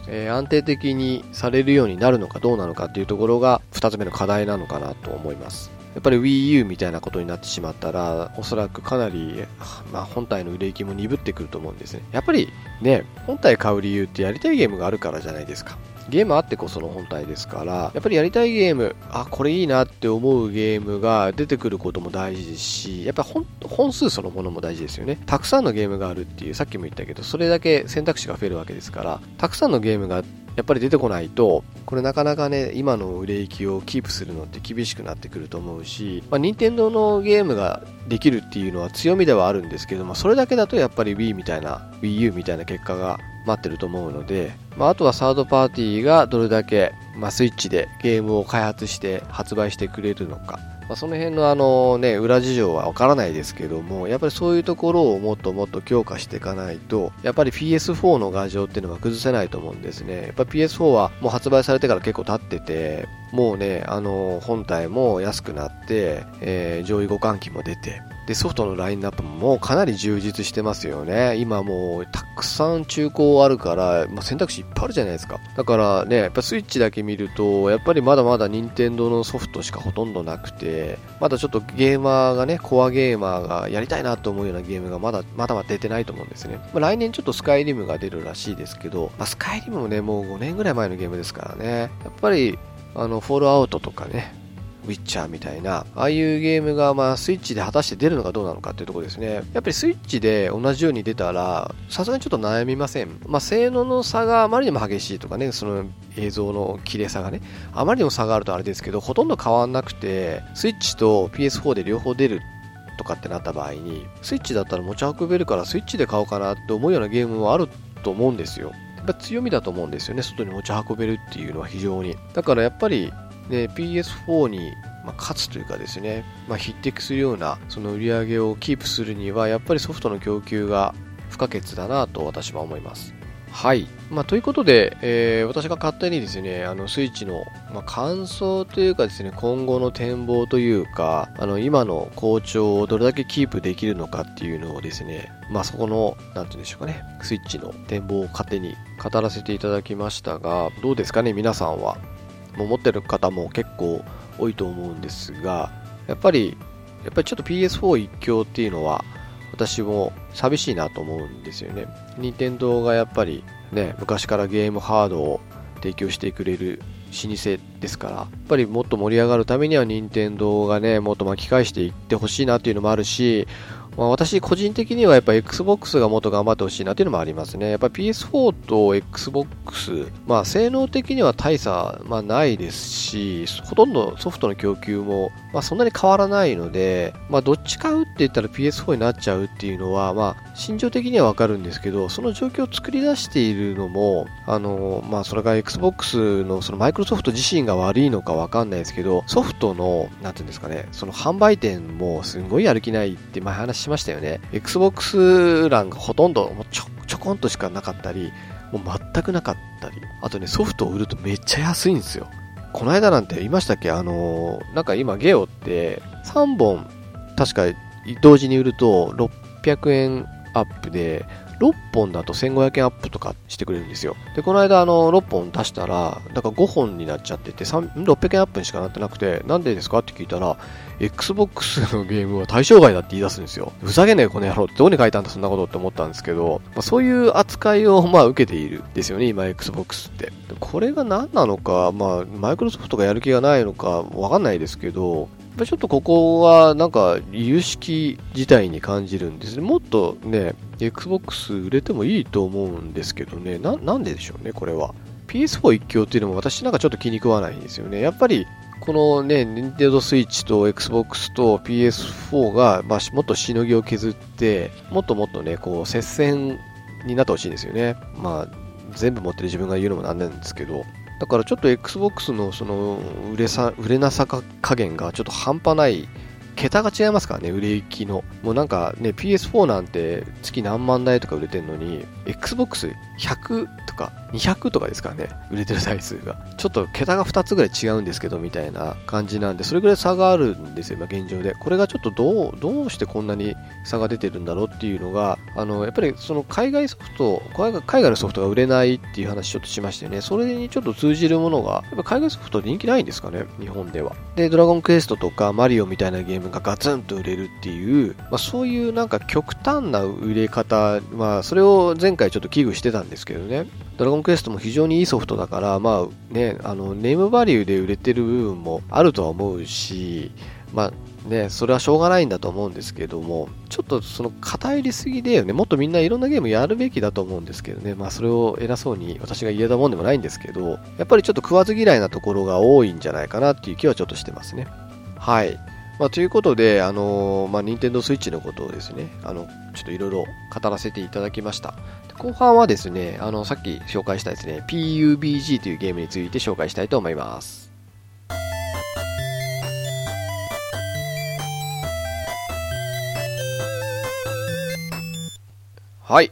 え、安定的にされるようになるのかどうなのかっていうところが2つ目の課題なのかなと思います。やっぱり Wii U みたいなことになってしまったら、おそらくかなり、まあ、本体の売れ行きも鈍ってくると思うんですね。やっぱりね、本体買う理由ってやりたいゲームがあるからじゃないですか。ゲームあってこその本体ですから、やっぱりやりたいゲーム、あ、これいいなって思うゲームが出てくることも大事ですし、やっぱ本本数そのものも大事ですよね。たくさんのゲームがあるっていう、さっきも言ったけど、それだけ選択肢が増えるわけですから、たくさんのゲームがやっぱり出てこないと、これなかなかね、今の売れ行きをキープするのって厳しくなってくると思うし、まあ、任天堂のゲームができるっていうのは強みではあるんですけども、それだけだとやっぱり Wii みたいな、Wii U みたいな結果が待ってると思うので、まあ、あとはサードパーティーがどれだけ、まあ、スイッチでゲームを開発して発売してくれるのか、まあ、その辺のあのね、裏事情はわからないですけども、やっぱりそういうところをもっともっと強化していかないと、やっぱり PS4 の画像っていうのは崩せないと思うんですね。やっぱ PS4 はもう発売されてから結構経ってて、もうね、あの、本体も安くなって、えー、上位互換機も出て、で、ソフトのラインナップもかなり充実してますよね。今もうたくさん中古あるから、まあ、選択肢いっぱいあるじゃないですか。だからね、やっぱスイッチだけ見ると、やっぱりまだまだ任天堂のソフトしかほとんどなくて、まだちょっとゲーマーがね、コアゲーマーがやりたいなと思うようなゲームがまだまだまだ出てないと思うんですね。まあ、来年ちょっとスカイリムが出るらしいですけど、まあ、スカイリムもね、もう5年ぐらい前のゲームですからね。やっぱり、あの、フォールアウトとかね、ウィッチャーみたいな、ああいうゲームがまあスイッチで果たして出るのかどうなのかっていうところですね。やっぱりスイッチで同じように出たら、さすがにちょっと悩みません。まあ性能の差があまりにも激しいとかね、その映像の綺麗さがね、あまりにも差があるとあれですけど、ほとんど変わんなくて、スイッチと PS4 で両方出るとかってなった場合に、スイッチだったら持ち運べるからスイッチで買おうかなって思うようなゲームもあると思うんですよ。やっぱ強みだと思うんですよね、外に持ち運べるっていうのは非常に。だからやっぱり、ね、PS4 にまあ、勝つというかですね、まあ、匹敵するようなその売り上げをキープするにはやっぱりソフトの供給が不可欠だなと私は思います。はい。まあ、ということで、えー、私が勝手にですね、あの、スイッチの、まあ、感想というかですね、今後の展望というか、あの、今の好調をどれだけキープできるのかっていうのをですね、まあ、そこの、なんて言うんでしょうかね、スイッチの展望を勝手に語らせていただきましたが、どうですかね、皆さんは。もう持ってる方も結構多いと思うんですが、やっぱり、やっぱりちょっと PS4 一強っていうのは、私も寂しいなと思うんですよね。任天堂がやっぱりね、昔からゲームハードを提供してくれる老舗ですから、やっぱりもっと盛り上がるためには任天堂がね、もっと巻き返していってほしいなっていうのもあるし、まあ、私個人的にはやっぱ Xbox がもっと頑張ってほしいなっていうのもありますね。やっぱ PS4 と Xbox、まあ性能的には大差、まあ、ないですし、ほとんどソフトの供給も、まあ、そんなに変わらないので、まあどっち買うって言ったら PS4 になっちゃうっていうのは、まあ心情的にはわかるんですけど、その状況を作り出しているのも、あの、まあそれが Xbox のそのマイクロソフト自身が悪いのかわかんないですけど、ソフトの、なんていうんですかね、その販売店もすごいやる気ないって前話しましたよね。Xbox 欄がほとんどもうちょちょこんとしかなかったり、もう全くなかったり、あとね、ソフトを売るとめっちゃ安いんですよ。この間なんて言いましたっけ？あのー、なんか今ゲオって3本確か同時に売ると600円アップで6本だと1500円アップとかしてくれるんですよ。で、この間あの6本出したら、だから5本になっちゃってて、600円アップにしかなってなくて、なんでですか？って聞いたら、Xbox のゲームは対象外だって言い出すんですよ。ふざけねえこの野郎ってどこに書いたんだそんなことって思ったんですけど、まあ、そういう扱いをまあ受けているんですよね、今 Xbox って。これが何なのか、まあ、マイクロソフトがやる気がないのかわかんないですけど、ちょっとここはなんか有識自体に感じるんですね。もっとね、Xbox 売れてもいいと思うんですけどね、ななんででしょうね、これは。PS4 一強っていうのも私なんかちょっと気に食わないんですよね。やっぱりこのね、Nintendo Switch と Xbox と PS4 が、まあ、もっとしのぎを削って、もっともっとね、こう、接戦になってほしいんですよね。まあ、全部持ってる自分が言うのもなんなんですけど、だからちょっと Xbox のその売れさ売れなさ加減がちょっと半端ない桁が違いますからね、売れ行きの。もうなんかね、PS4 なんて月何万台とか売れてるのに、Xbox100 とか200とかですからね、売れてる台数が。ちょっと桁が2つぐらい違うんですけど、みたいな感じなんで、それぐらい差があるんですよ、今現状で。これがちょっとどう、どうしてこんなに差が出てるんだろうっていうのが、あの、やっぱりその海外ソフト、海外のソフトが売れないっていう話ちょっとしましたよね。それにちょっと通じるものが、やっぱ海外ソフト人気ないんですかね、日本では。で、ドラゴンクエストとかマリオみたいなゲームがガツンと売れるっていう、まあ、そういうなんか極端な売れ方、まあ、それを前回ちょっと危惧してたんですけどね。ドラゴンクエストも非常にいいソフトだから、まあね、あの、ネームバリューで売れてる部分もあるとは思うし、まあね、それはしょうがないんだと思うんですけども、ちょっとその偏りすぎでよね、もっとみんないろんなゲームやるべきだと思うんですけどね、まあそれを偉そうに私が言えたもんでもないんですけど、やっぱりちょっと食わず嫌いなところが多いんじゃないかなっていう気はちょっとしてますね。はい。まあ、ということで、あのー、まあ、任天堂 switch のことをですね、あの、ちょっといろいろ語らせていただきました。後半はですね、あの、さっき紹介したですね、PUBG というゲームについて紹介したいと思います。はい。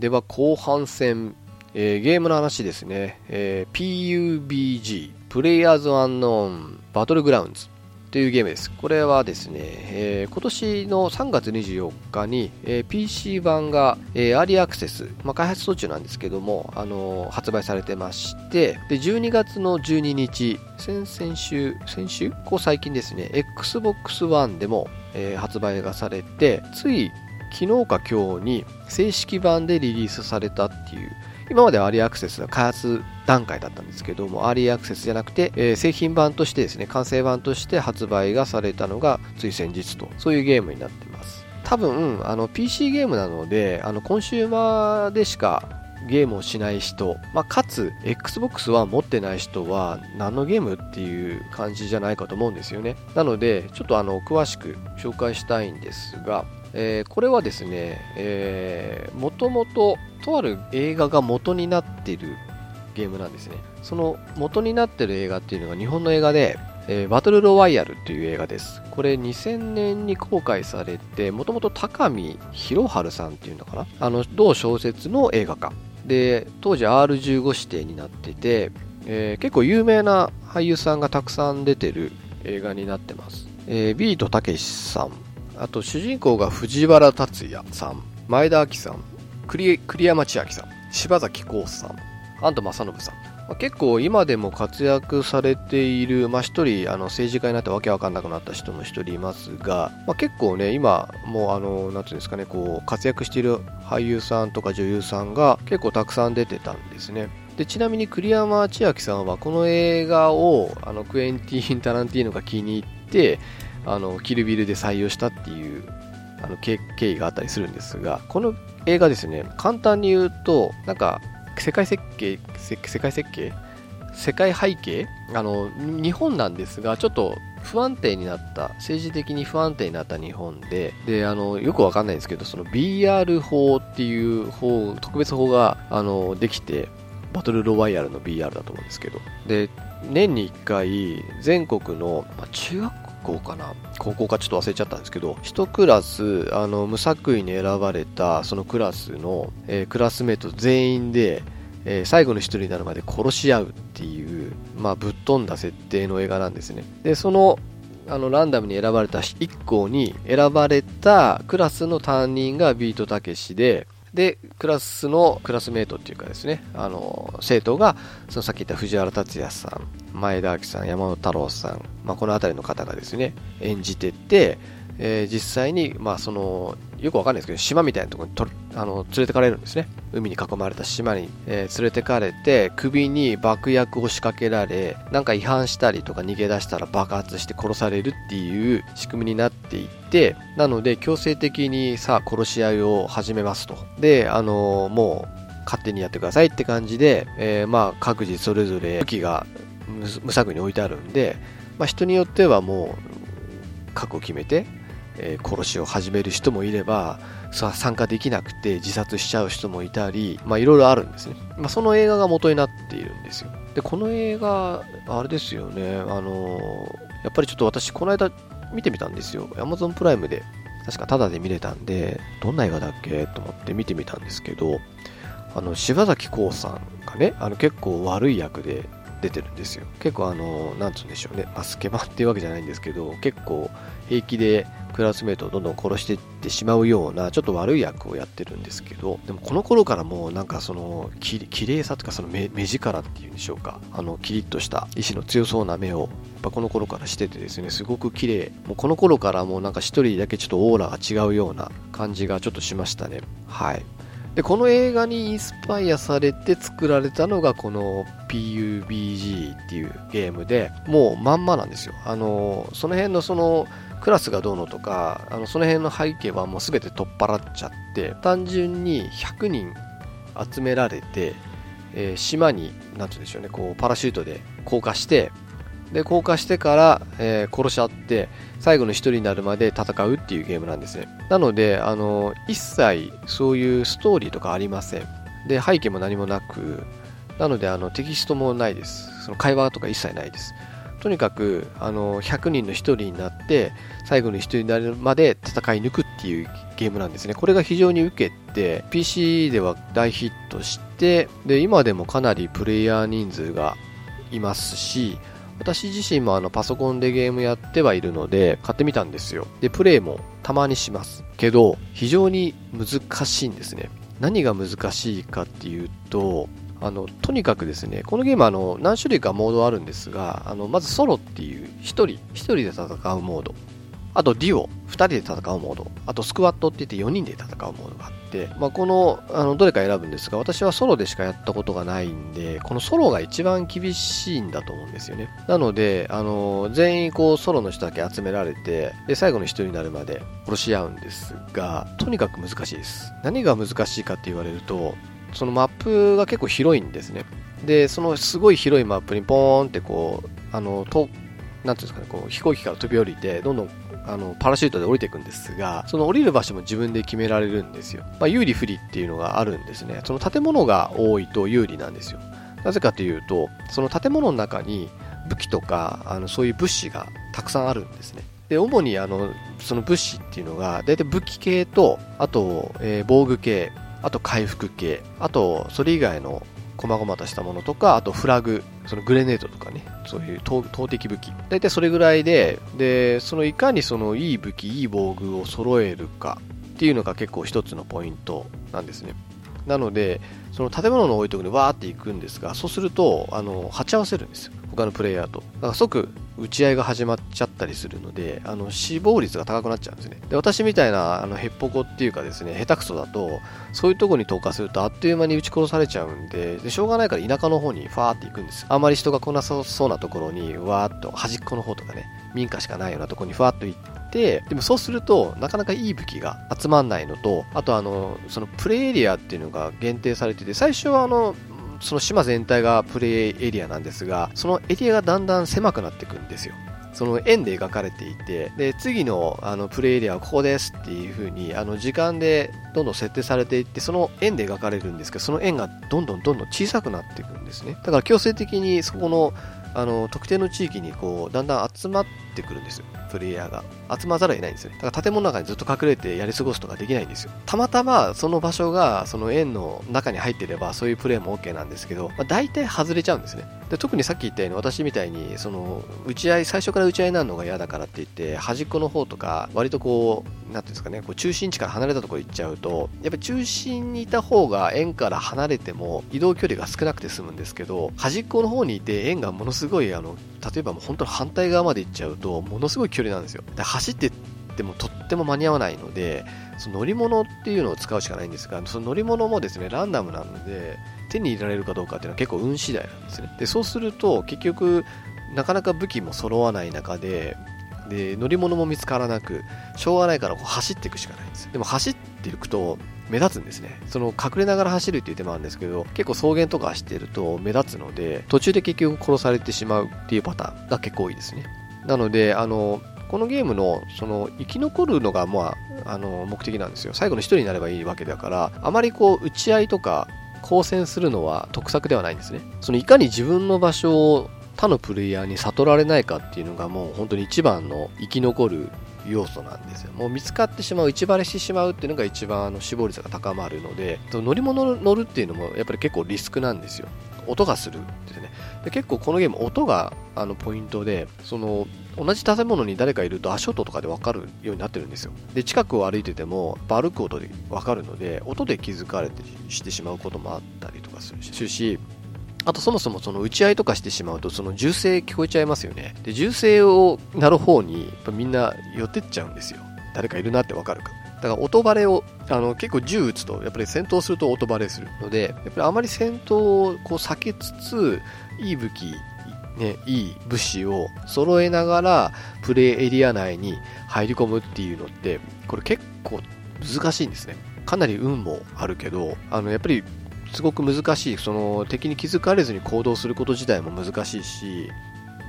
では、後半戦、えー、ゲームの話ですね。えー、PUBG、プレイヤーズアンノーンバトルグラウンズ。というゲームです。これはですね、えー、今年の3月24日に、えー、PC 版が、えー、アーリーアクセス、まあ、開発途中なんですけども、あのー、発売されてまして、で、12月の12日、先々週、先週？こう最近ですね、Xbox One でも、えー、発売がされて、つい昨日か今日に正式版でリリースされたっていう、今まではアーリーアクセスの開発段階だったんですけども、アーリーアクセスじゃなくて、えー、製品版としてですね、完成版として発売がされたのがつい先日と、そういうゲームになってます。多分、あの、PC ゲームなので、あの、コンシューマーでしかゲームをしない人、まあ、かつ Xbox は持ってない人は何のゲームっていう感じじゃないかと思うんですよね。なので、ちょっとあの詳しく紹介したいんですが、えー、これはですね、えー、もともととある映画が元になっているゲームなんですね。その元になってる映画っていうのが日本の映画で、えー、バトルロワイヤルっていう映画です。これ2000年に公開されて、もともと高見博春さんっていうのかな？あの、同小説の映画化。で、当時 R15 指定になってて、えー、結構有名な俳優さんがたくさん出てる映画になってます。えー、ビートたけしさん、あと主人公が藤原竜也さん、前田亜紀さん、栗山千明さん、柴崎幸さん、安藤正信さん。まあ、結構今でも活躍されている、まあ、一人あの政治家になってわけわかんなくなった人も一人いますが、まあ、結構ね今もうあのなんていうんですかねこう活躍している俳優さんとか女優さんが結構たくさん出てたんですねでちなみに栗山千明さんはこの映画をあのクエンティン・タランティーノが気に入ってあのキルビルで採用したっていうあの経緯があったりするんですがこの映画ですね簡単に言うとなんか世界設計世界設計？世界背景？あの日本なんですがちょっと不安定になった政治的に不安定になった日本でであのよくわかんないんですけどその BR 法っていう法特別法があのできてバトルロワイヤルの BR だと思うんですけど。で年に1回全国の、まあ、中学校かな。高校かちょっと忘れちゃったんですけど1クラスあの無作為に選ばれたそのクラスの、えー、クラスメート全員で、えー、最後の1人になるまで殺し合うっていう、まあ、ぶっ飛んだ設定の映画なんですね。でそのあのランダムに選ばれた1校に選ばれたクラスの担任がビートたけしでで、クラスのクラスメートっていうかですね、あの、生徒が、そのさっき言った藤原竜也さん、前田明さん、山本太郎さん、まあ、この辺りの方がですね、演じてって、えー、実際に、まあ、その、よくわかんないですけど、島みたいなところにとあの連れてかれるんですね。海に囲まれた島に、えー、連れてかれて、首に爆薬を仕掛けられ、なんか違反したりとか逃げ出したら爆発して殺されるっていう仕組みになっていて、なので強制的にさあ殺し合いを始めますと。で、あのー、もう勝手にやってくださいって感じで、えー、まあ各自それぞれ武器が無作為に置いてあるんで、まあ、人によってはもう覚悟決めてえー、殺しを始める人もいればさ参加できなくて自殺しちゃう人もいたりいろいろあるんですね、まあ、その映画が元になっているんですよ。でこの映画あれですよね。あのー、やっぱりちょっと私この間見てみたんですよ。Amazon プライムで。確かタダで見れたんでどんな映画だっけ？と思って見てみたんですけどあの柴咲コウさんがねあの結構悪い役で出てるんですよ。結構あのなんつうんでしょうね、まあ、スケバンっていうわけじゃないんですけど結構平気でクラスメートをどんどん殺していってしまうようなちょっと悪い役をやってるんですけどでもこの頃からもうなんかそのき綺麗さとかその目目力っていうんでしょうか。あのキリッとした意志の強そうな目をやっぱこの頃からしててですねすごく綺麗。もうこの頃からもうなんか一人だけちょっとオーラが違うような感じがちょっとしましたね。はい。でこの映画にインスパイアされて作られたのがこの PUBG っていうゲームでもうまんまなんですよ。あのその辺のそのクラスがどうのとかあのその辺の背景はもう全て取っ払っちゃって単純に100人集められて、えー、島に何て言うんでしょうねこうパラシュートで降下してで降下してから、えー、殺し合って最後の1人になるまで戦うっていうゲームなんですね。なのであの一切そういうストーリーとかありません。で背景も何もなくなのであのテキストもないです。その会話とか一切ないです。とにかくあの100人の1人になって最後の1人になるまで戦い抜くっていうゲームなんですね。これが非常に受けて PC では大ヒットしてで今でもかなりプレイヤー人数がいますし私自身もあのパソコンでゲームやってはいるので買ってみたんですよ。でプレイもたまにします。けど非常に難しいんですね。何が難しいかっていうとあのとにかくですねこのゲームあの何種類かモードあるんですがあのまずソロっていう1人1人で戦うモード。あとデュオ2人で戦うモード。あとスクワットって言って4人で戦うモードがあって、まあ、このあのどれか選ぶんですが私はソロでしかやったことがないんでこのソロが一番厳しいんだと思うんですよね。なのであの全員こうソロの人だけ集められてで最後の1人になるまで殺し合うんですがとにかく難しいです。何が難しいかって言われるとそのマップが結構広いんですね。で、そのすごい広いマップにポーンってこう、あの、と、なんていうんですかね、こう飛行機から飛び降りて、どんどんあのパラシュートで降りていくんですが、その降りる場所も自分で決められるんですよ。まあ、有利不利っていうのがあるんですね。その建物が多いと有利なんですよ。なぜかというと、その建物の中に武器とか、あのそういう物資がたくさんあるんですね。で、主にあの、その物資っていうのが、大体武器系と、あと、えー、防具系、あと回復系、あとそれ以外の細々としたものとか、あとフラグ、そのグレネードとかね、そういう投擲武器。大体それぐらいで、で、そのいかにそのいい武器、いい防具を揃えるかっていうのが結構一つのポイントなんですね。なので、その建物の多いところにわーって行くんですが、そうすると、あの、鉢合わせるんですよ。他のプレイヤーと。だから即、打ち合いが始まっちゃったりするので、あの、死亡率が高くなっちゃうんですね。で、私みたいな、あの、へっぽこっていうかですね、下手くそだと、そういうとこに投下するとあっという間に撃ち殺されちゃうんで、でしょうがないから田舎の方にファーって行くんです。あまり人が来なさそうなところに、わーっと端っこの方とかね、民家しかないようなところにファーっと行って、でもそうすると、なかなかいい武器が集まんないのと、あとあの、そのプレイエリアっていうのが限定されてて、最初はあの、その島全体がプレイエリアなんですが、そのエリアがだんだん狭くなっていくんですよ。その円で描かれていて、で、次のあのプレイエリアはここですっていう風に、あの時間でどんどん設定されていって、その円で描かれるんですけど、その円がどんどんどんどん小さくなっていくんですね。だから強制的にそこのあの特定の地域にこうだんだん集まっててくるんですよ、プレイヤーが。集まざるを得ないんですよね。だから建物の中にずっと隠れてやり過ごすとかできないんですよ。たまたまその場所がその円の中に入ってればそういうプレイも OK なんですけど、まあ、大体外れちゃうんですね。で特にさっき言ったように私みたいにその打ち合い、最初から打ち合いになるのが嫌だからって言って端っこの方とか割とこう、なんていうんですかね、こう中心地から離れたところ行っちゃうと、やっぱり中心にいた方が円から離れても移動距離が少なくて済むんですけど、端っこの方にいて円がものすごいあの例えばもう本当に反対側まで行っちゃうと、とものすごい距離なんですよ。で走ってってもとっても間に合わないので、その乗り物っていうのを使うしかないんですが、その乗り物もですね、ランダムなので、手に入れられるかどうかっていうのは結構運次第なんですね。で、そうすると結局、なかなか武器も揃わない中で、で乗り物も見つからなくしょうがないからこう走っていくしかないんですでも走っていくと目立つんですねその隠れながら走るっていう手もあるんですけど結構草原とか走ってると目立つので途中で結局殺されてしまうっていうパターンが結構多いですねなのであのこのゲームのその生き残るのが、まあ、あの目的なんですよ最後の1人になればいいわけだからあまりこう打ち合いとか交戦するのは得策ではないんですねそのいかに自分の場所を他のプレイヤーに悟られないかっていうのがもう本当に一番の生き残る要素なんですよ。もう見つかってしまう、一バレしてしまうっていうのが一番あの死亡率が高まるので、乗り物乗るっていうのもやっぱり結構リスクなんですよ。音がするってね。で結構このゲーム音があのポイントで、その同じ建物に誰かいると足音とかで分かるようになってるんですよ。で、近くを歩いてても歩く音で分かるので、音で気づかれてしてしまうこともあったりとかするし、あとそもそもその打ち合いとかしてしまうとその銃声聞こえちゃいますよね。で、銃声を鳴る方にやっぱみんな寄ってっちゃうんですよ。誰かいるなってわかるから。だから音バレを、あの結構銃撃つとやっぱり戦闘すると音バレするので、やっぱりあまり戦闘をこう避けつつ、いい武器、ね、いい物資を揃えながらプレイエリア内に入り込むっていうのって、これ結構難しいんですね。かなり運もあるけど、あのやっぱりすごく難しいその敵に気づかれずに行動すること自体も難しいし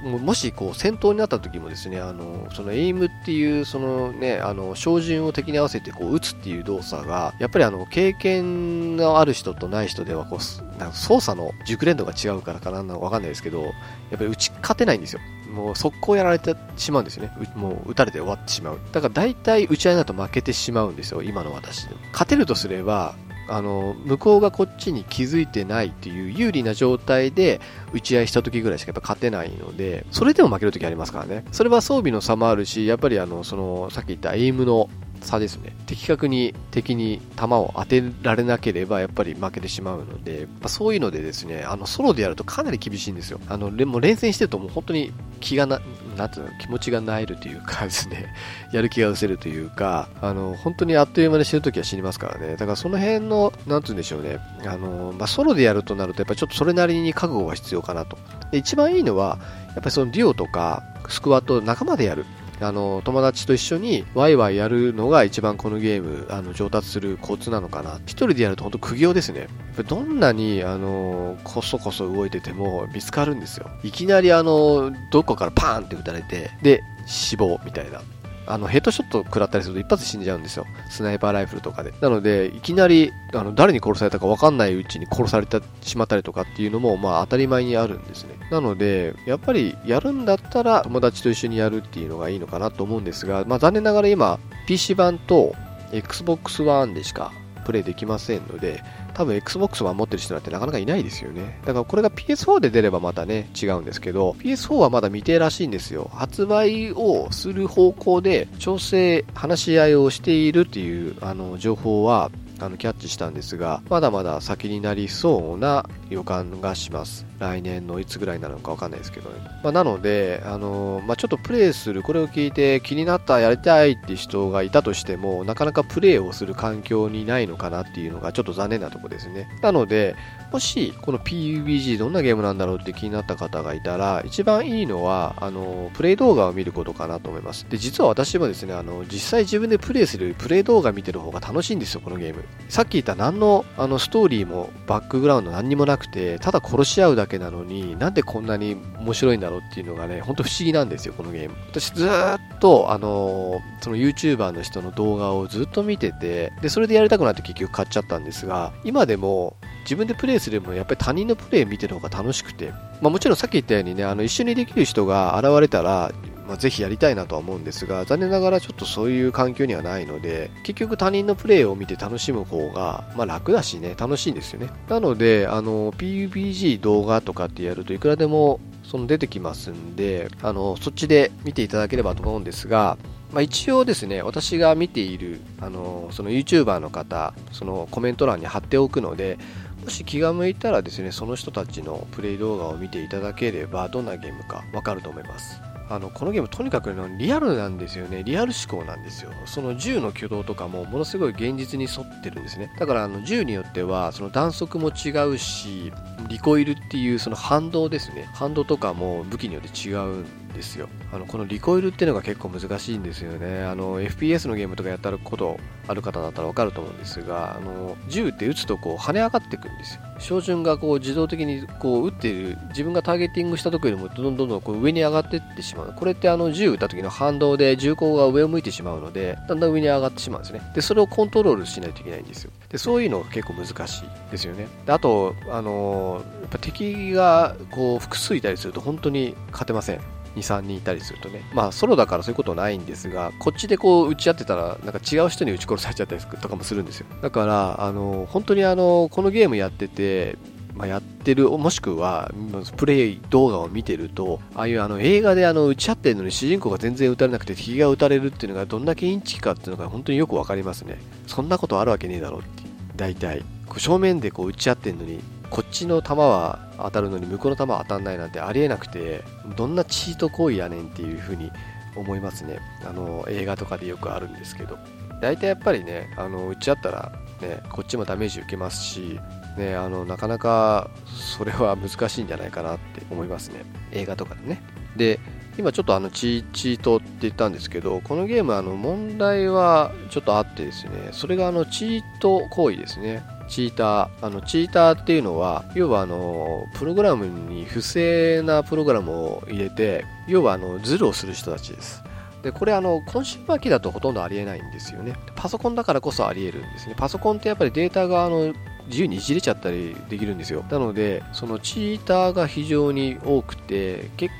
もしこう戦闘になった時もですねあのそのエイムっていうそのねあの照準を敵に合わせてこう撃つっていう動作がやっぱりあの経験のある人とない人ではこうなんか操作の熟練度が違うからかなんなのかわかんないですけどやっぱり打ち勝てないんですよ。もう速攻やられてしまうんですよね。もう撃たれて終わってしまう。だから大体打ち合いだと負けてしまうんですよ今の私でも。勝てるとすればあの向こうがこっちに気づいてないっていう有利な状態で打ち合いした時ぐらいしかやっぱ勝てないのでそれでも負ける時ありますからね。それは装備の差もあるしやっぱりあのそのさっき言ったエイムの差ですね。的確に敵に弾を当てられなければやっぱり負けてしまうので、まあ、そういうのでですねあのソロでやるとかなり厳しいんですよ。あのもう連戦してるともう本当に気がななんていうの気持ちがなえるというかですね やる気が失せるというかあの本当にあっという間に死ぬ時は死にますからね。だからその辺のなんて言うんでしょうね。あの、まあ、ソロでやるとなるとやっぱりちょっとそれなりに覚悟が必要かなと。で一番いいのはやっぱりそのデュオとかスクワット仲間でやる。あの友達と一緒にワイワイやるのが一番このゲームあの上達するコツなのかな。一人でやると本当苦行ですね。どんなにあのこそこそ動いてても見つかるんですよ。いきなりあのどこからパーンって撃たれてで死亡みたいな。あのヘッドショット食らったりすると一発死んじゃうんですよ。スナイパーライフルとかで。なので、いきなりあの誰に殺されたか分かんないうちに殺されてしまったりとかっていうのも、まあ、当たり前にあるんですね。なので、やっぱりやるんだったら友達と一緒にやるっていうのがいいのかなと思うんですが、まあ、残念ながら今、PC 版と Xbox One でしかプレイできませんので、多分 Xbox は持ってる人なんてなかなかいないですよね。だからこれが PS4 で出ればまたね、違うんですけど、PS4 はまだ未定らしいんですよ。発売をする方向で調整、話し合いをしているっていうあの情報はあのキャッチしたんですが、まだまだ先になりそうな予感がします。来年のいつぐらいになるのかわかんないですけどね。まあ、なので、あのまあ、ちょっとプレイする、これを聞いて気になった、やりたいって人がいたとしても、なかなかプレイをする環境にないのかなっていうのがちょっと残念なとこですね。なので、もしこの PUBG どんなゲームなんだろうって気になった方がいたら、一番いいのは、あの、プレイ動画を見ることかなと思います。で、実は私もですね、あの、実際自分でプレイするプレイ動画見てる方が楽しいんですよ、このゲーム。さっき言った何の、あの、ストーリーもバックグラウンド何にもなくて、ただ殺し合うだけけなのに、なんでこんなに面白いんだろうっていうのがね、ほんと不思議なんですよ、このゲーム。私ずっと、あの、その YouTuber の人の動画をずっと見てて、で、それでやりたくなって結局買っちゃったんですが、今でも自分でプレイするよりもやっぱり他人のプレイ見てる方が楽しくて、まあ、もちろんさっき言ったようにね、あの一緒にできる人が現れたら、まあ、ぜひやりたいなとは思うんですが、残念ながらちょっとそういう環境にはないので、結局他人のプレイを見て楽しむ方が、まあ、楽だしね、楽しいんですよね。なので、あの、PUBG 動画とかってやるといくらでもその出てきますんで、あの、そっちで見ていただければと思うんですが、まあ、一応ですね、私が見ている、あの、その YouTuber の方、そのコメント欄に貼っておくので、もし気が向いたらですね、その人たちのプレイ動画を見ていただければ、どんなゲームかわかると思います。あのこのゲームとにかくリアルなんですよね。リアル思考なんですよ。その銃の挙動とかもものすごい現実に沿ってるんですね。だからあの銃によってはその弾速も違うしリコイルっていうその反動ですね。反動とかも武器によって違うんですよ。あのこのリコイルっていうのが結構難しいんですよね。あの FPS のゲームとかやったことある方だったら分かると思うんですがあの銃って撃つとこう跳ね上がっていくんですよ。照準がこう自動的にこう撃っている自分がターゲティングした時よりもどんどんどんどんこう上に上がっていってしまう。これってあの銃撃った時の反動で銃口が上を向いてしまうのでだんだん上に上がってしまうんですね。でそれをコントロールしないといけないんですよ。でそういうのが結構難しいですよね。であとあのやっぱ敵がこう複数いたりすると本当に勝てません。2、3人いたりするとね、まあソロだからそういうことないんですが、こっちでこう打ち合ってたら、なんか違う人に撃ち殺されちゃったりとかもするんですよ。だから、あの、本当にあの、このゲームやってて、まあ、やってる、もしくは、プレイ動画を見てると、ああいうあの映画であの撃ち合ってるのに主人公が全然撃たれなくて敵が撃たれるっていうのがどんだけインチキかっていうのが本当によくわかりますね。そんなことあるわけねえだろうって。大体。正面でこう撃ち合ってるのにこっちの弾は当たるのに向こうの弾は当たんないなんてありえなくてどんなチート行為やねんっていう風に思いますね。あの映画とかでよくあるんですけど。大体やっぱりねあの撃ち合ったらねこっちもダメージ受けますしねあのなかなかそれは難しいんじゃないかなって思いますね。映画とかでね。で今ちょっとあのチートって言ったんですけどこのゲームあの問題はちょっとあってですねそれがあのチート行為ですね。チーター。あの、チーターっていうのは、要はあの、プログラムに不正なプログラムを入れて、要はあの、ズルをする人たちです。で、これあの、コンシューマー機だとほとんどありえないんですよね。パソコンだからこそありえるんですね。パソコンってやっぱりデータがあの、自由にいじれちゃったりできるんですよ。なので、そのチーターが非常に多くて、結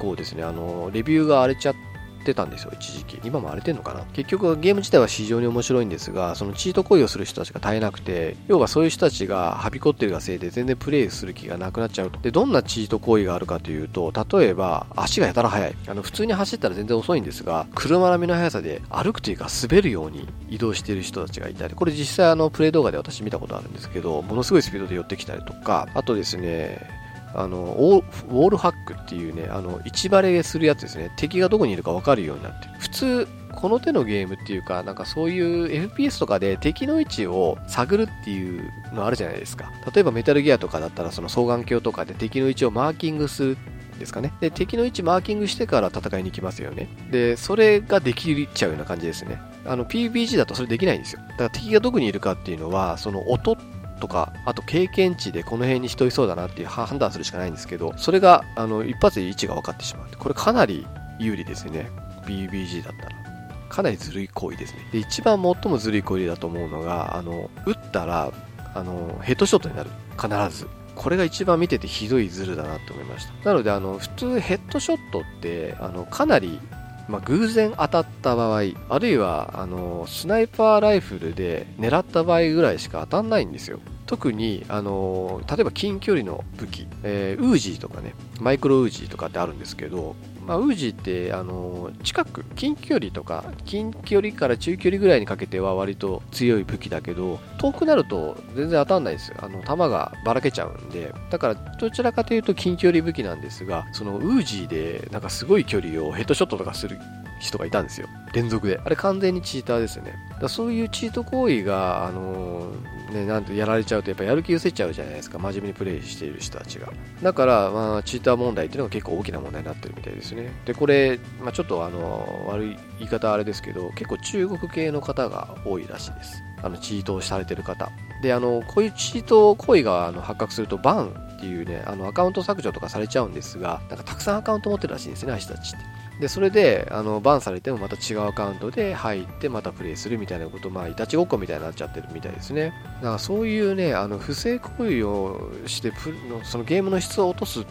構ですね、あの、レビューが荒れちゃって、ってたんですよ、一時期。今も荒れてんのかな結局ゲーム自体は非常に面白いんですが、そのチート行為をする人たちが絶えなくて、要はそういう人たちがはびこってるがせいで全然プレイする気がなくなっちゃうと。で、どんなチート行為があるかというと、例えば足がやたら速い。あの、普通に走ったら全然遅いんですが、車並みの速さで歩くというか滑るように移動してる人たちがいたり、これ実際あの、プレイ動画で私見たことあるんですけど、ものすごいスピードで寄ってきたりとか、あとですね、あのウォールハックっていうね、あの、位バレするやつですね。敵がどこにいるか分かるようになってる。普通、この手のゲームっていうか、なんかそういう FPS とかで敵の位置を探るっていうのあるじゃないですか。例えばメタルギアとかだったらその双眼鏡とかで敵の位置をマーキングするですかね。で、敵の位置マーキングしてから戦いに行きますよね。で、それができちゃうような感じですね。あの、PUBG だとそれできないんですよ。だから敵がどこにいるかっていうのは、その音とか、あと経験値でこの辺に人いそうだなっていう判断するしかないんですけど、それがあの一発で位置が分かってしまう。これかなり有利ですね。BBG だったら。かなりずるい行為ですね。で、一番最もずるい行為だと思うのが、あの、撃ったら、あの、ヘッドショットになる。必ず。これが一番見ててひどいズルだなって思いました。なので、あの、普通ヘッドショットって、あの、かなりまあ、偶然当たった場合、あるいはあのスナイパーライフルで狙った場合ぐらいしか当たんないんですよ。特に、あの例えば近距離の武器、えー、ウージーとかね、マイクロウージーとかってあるんですけど、まあ、ウージーって、あの近く、近距離とか、近距離から中距離ぐらいにかけては割と強い武器だけど、遠くなると全然当たんないですよ。あの、弾がばらけちゃうんで、だからどちらかというと近距離武器なんですが、そのウージーでなんかすごい距離をヘッドショットとかする人がいたんですよ。連続で。あれ完全にチーターですね。だそういうチート行為が、あの、ね、なんてやられちゃうとやっぱやる気失せちゃうじゃないですか。真面目にプレイしている人たちが。だから、まあ、チーター問題っていうのが結構大きな問題になってるみたいですね。で、これ、まあ、ちょっとあの悪い言い方あれですけど、結構中国系の方が多いらしいです。あの、チートをされてる方。で、あの、こういうチート行為があの発覚するとバンっていうね、あの、アカウント削除とかされちゃうんですが、なんかたくさんアカウント持ってるらしいんですね、あの人たちって。で、それで、あの、バンされてもまた違うアカウントで入ってまたプレイするみたいなこと、まあ、いたちごっこみたいになっちゃってるみたいですね。だからそういうね、あの、不正行為をしてそのゲームの質を落とす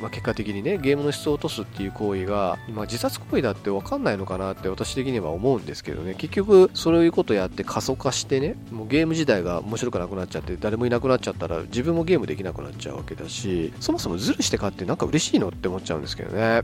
まあ、結果的にねゲームの質を落とすっていう行為が、まあ、自殺行為だって分かんないのかなって私的には思うんですけどね結局そういうことやって過疎化してねもうゲーム自体が面白くなくなっちゃって誰もいなくなっちゃったら自分もゲームできなくなっちゃうわけだしそもそもズルして勝ってなんか嬉しいのって思っちゃうんですけどね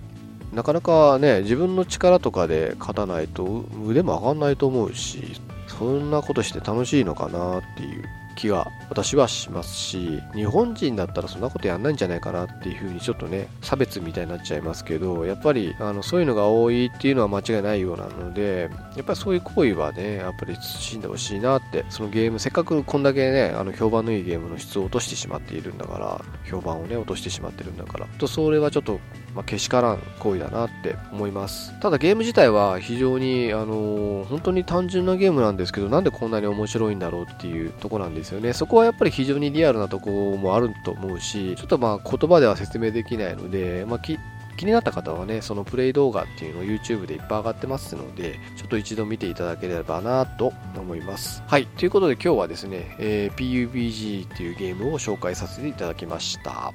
なかなかね、自分の力とかで勝たないと腕も上がんないと思うし、そんなことして楽しいのかなっていう気が私はしますし日本人だったらそんなことやんないんじゃないかなっていうふうにちょっとね差別みたいになっちゃいますけどやっぱりあのそういうのが多いっていうのは間違いないようなのでやっぱりそういう行為はねやっぱり慎んでほしいなってそのゲームせっかくこんだけねあの評判のいいゲームの質を落としてしまっているんだから評判をね落としてしまってるんだからとそれはちょっとまあ、けしからん行為だなって思いますただゲーム自体は非常に、あのー、本当に単純なゲームなんですけどなんでこんなに面白いんだろうっていうとこなんですよねそこはやっぱり非常にリアルなとこもあると思うしちょっとまあ言葉では説明できないので、まあ、気になった方はね、そのプレイ動画っていうのを YouTube でいっぱい上がってますので、ちょっと一度見ていただければなと思います。はい。ということで今日はですね、えー、PUBG っていうゲームを紹介させていただきました。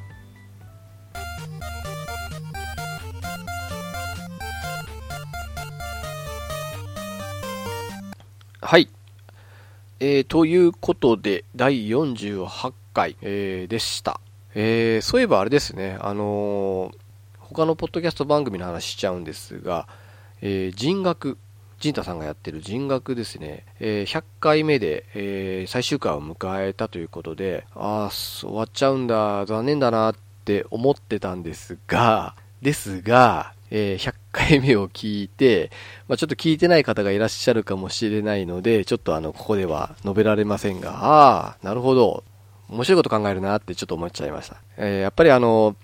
はい。えー、ということで、第48回、えー、でした。えー、そういえばあれですね、あのー、他のポッドキャスト番組の話しちゃうんですが、えー、人学、陣太さんがやってる人学ですね、えー、100回目で、えー、最終回を迎えたということで、ああ、終わっちゃうんだ、残念だなって思ってたんですが、ですが、えー、100回目を聞いて、まあ、ちょっと聞いてない方がいらっしゃるかもしれないので、ちょっとあの、ここでは述べられませんが、ああ、なるほど。面白いこと考えるなってちょっと思っちゃいました。えー、やっぱりあの、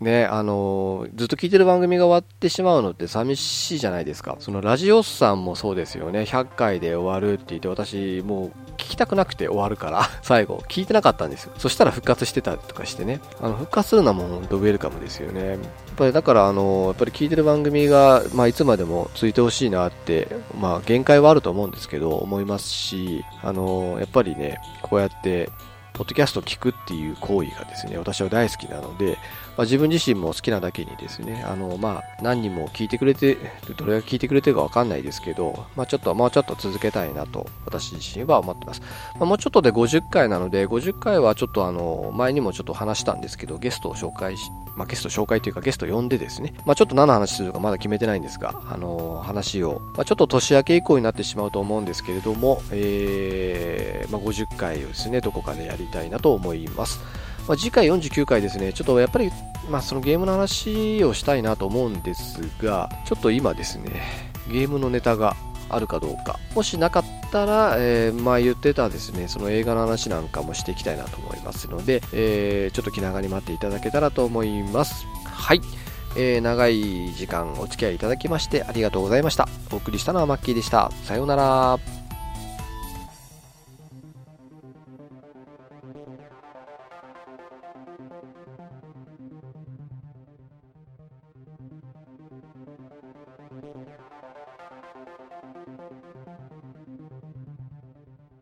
ね、あのずっと聞いてる番組が終わってしまうのって寂しいじゃないですか。そのラジオさんもそうですよね。100回で終わるって言って私もう聞きたくなくて終わるから 最後聞いてなかったんですよ。そしたら復活してたとかしてね。あの復活するのはもう本当ウェルカムですよね。やっぱりだからあのやっぱり聞いてる番組が、まあ、いつまでも続いてほしいなって、まあ限界はあると思うんですけど思いますし、あのやっぱりね、こうやってポッドキャストを聞くっていう行為がですね、私は大好きなので、まあ、自分自身も好きなだけにですね、あの、まあ、何人も聞いてくれて、どれが聞いてくれてるかわかんないですけど、まあ、ちょっと、もうちょっと続けたいなと、私自身は思ってます。まあ、もうちょっとで50回なので、50回はちょっとあの、前にもちょっと話したんですけど、ゲストを紹介し、まあ、ゲスト紹介というかゲスト呼んでですね、まあ、ちょっと何の話するかまだ決めてないんですが、あの話を、まあ、ちょっと年明け以降になってしまうと思うんですけれども、えー、まあ、50回をですね、どこかでやりたいなと思います。まあ、次回49回ですね、ちょっとやっぱり、まあ、そのゲームの話をしたいなと思うんですが、ちょっと今ですね、ゲームのネタがあるかどうか。もしなかったら、えー、まあ言ってたですね、その映画の話なんかもしていきたいなと思いますので、えー、ちょっと気長に待っていただけたらと思います。はい。えー、長い時間お付き合いいただきましてありがとうございました。お送りしたのはマッキーでした。さようなら。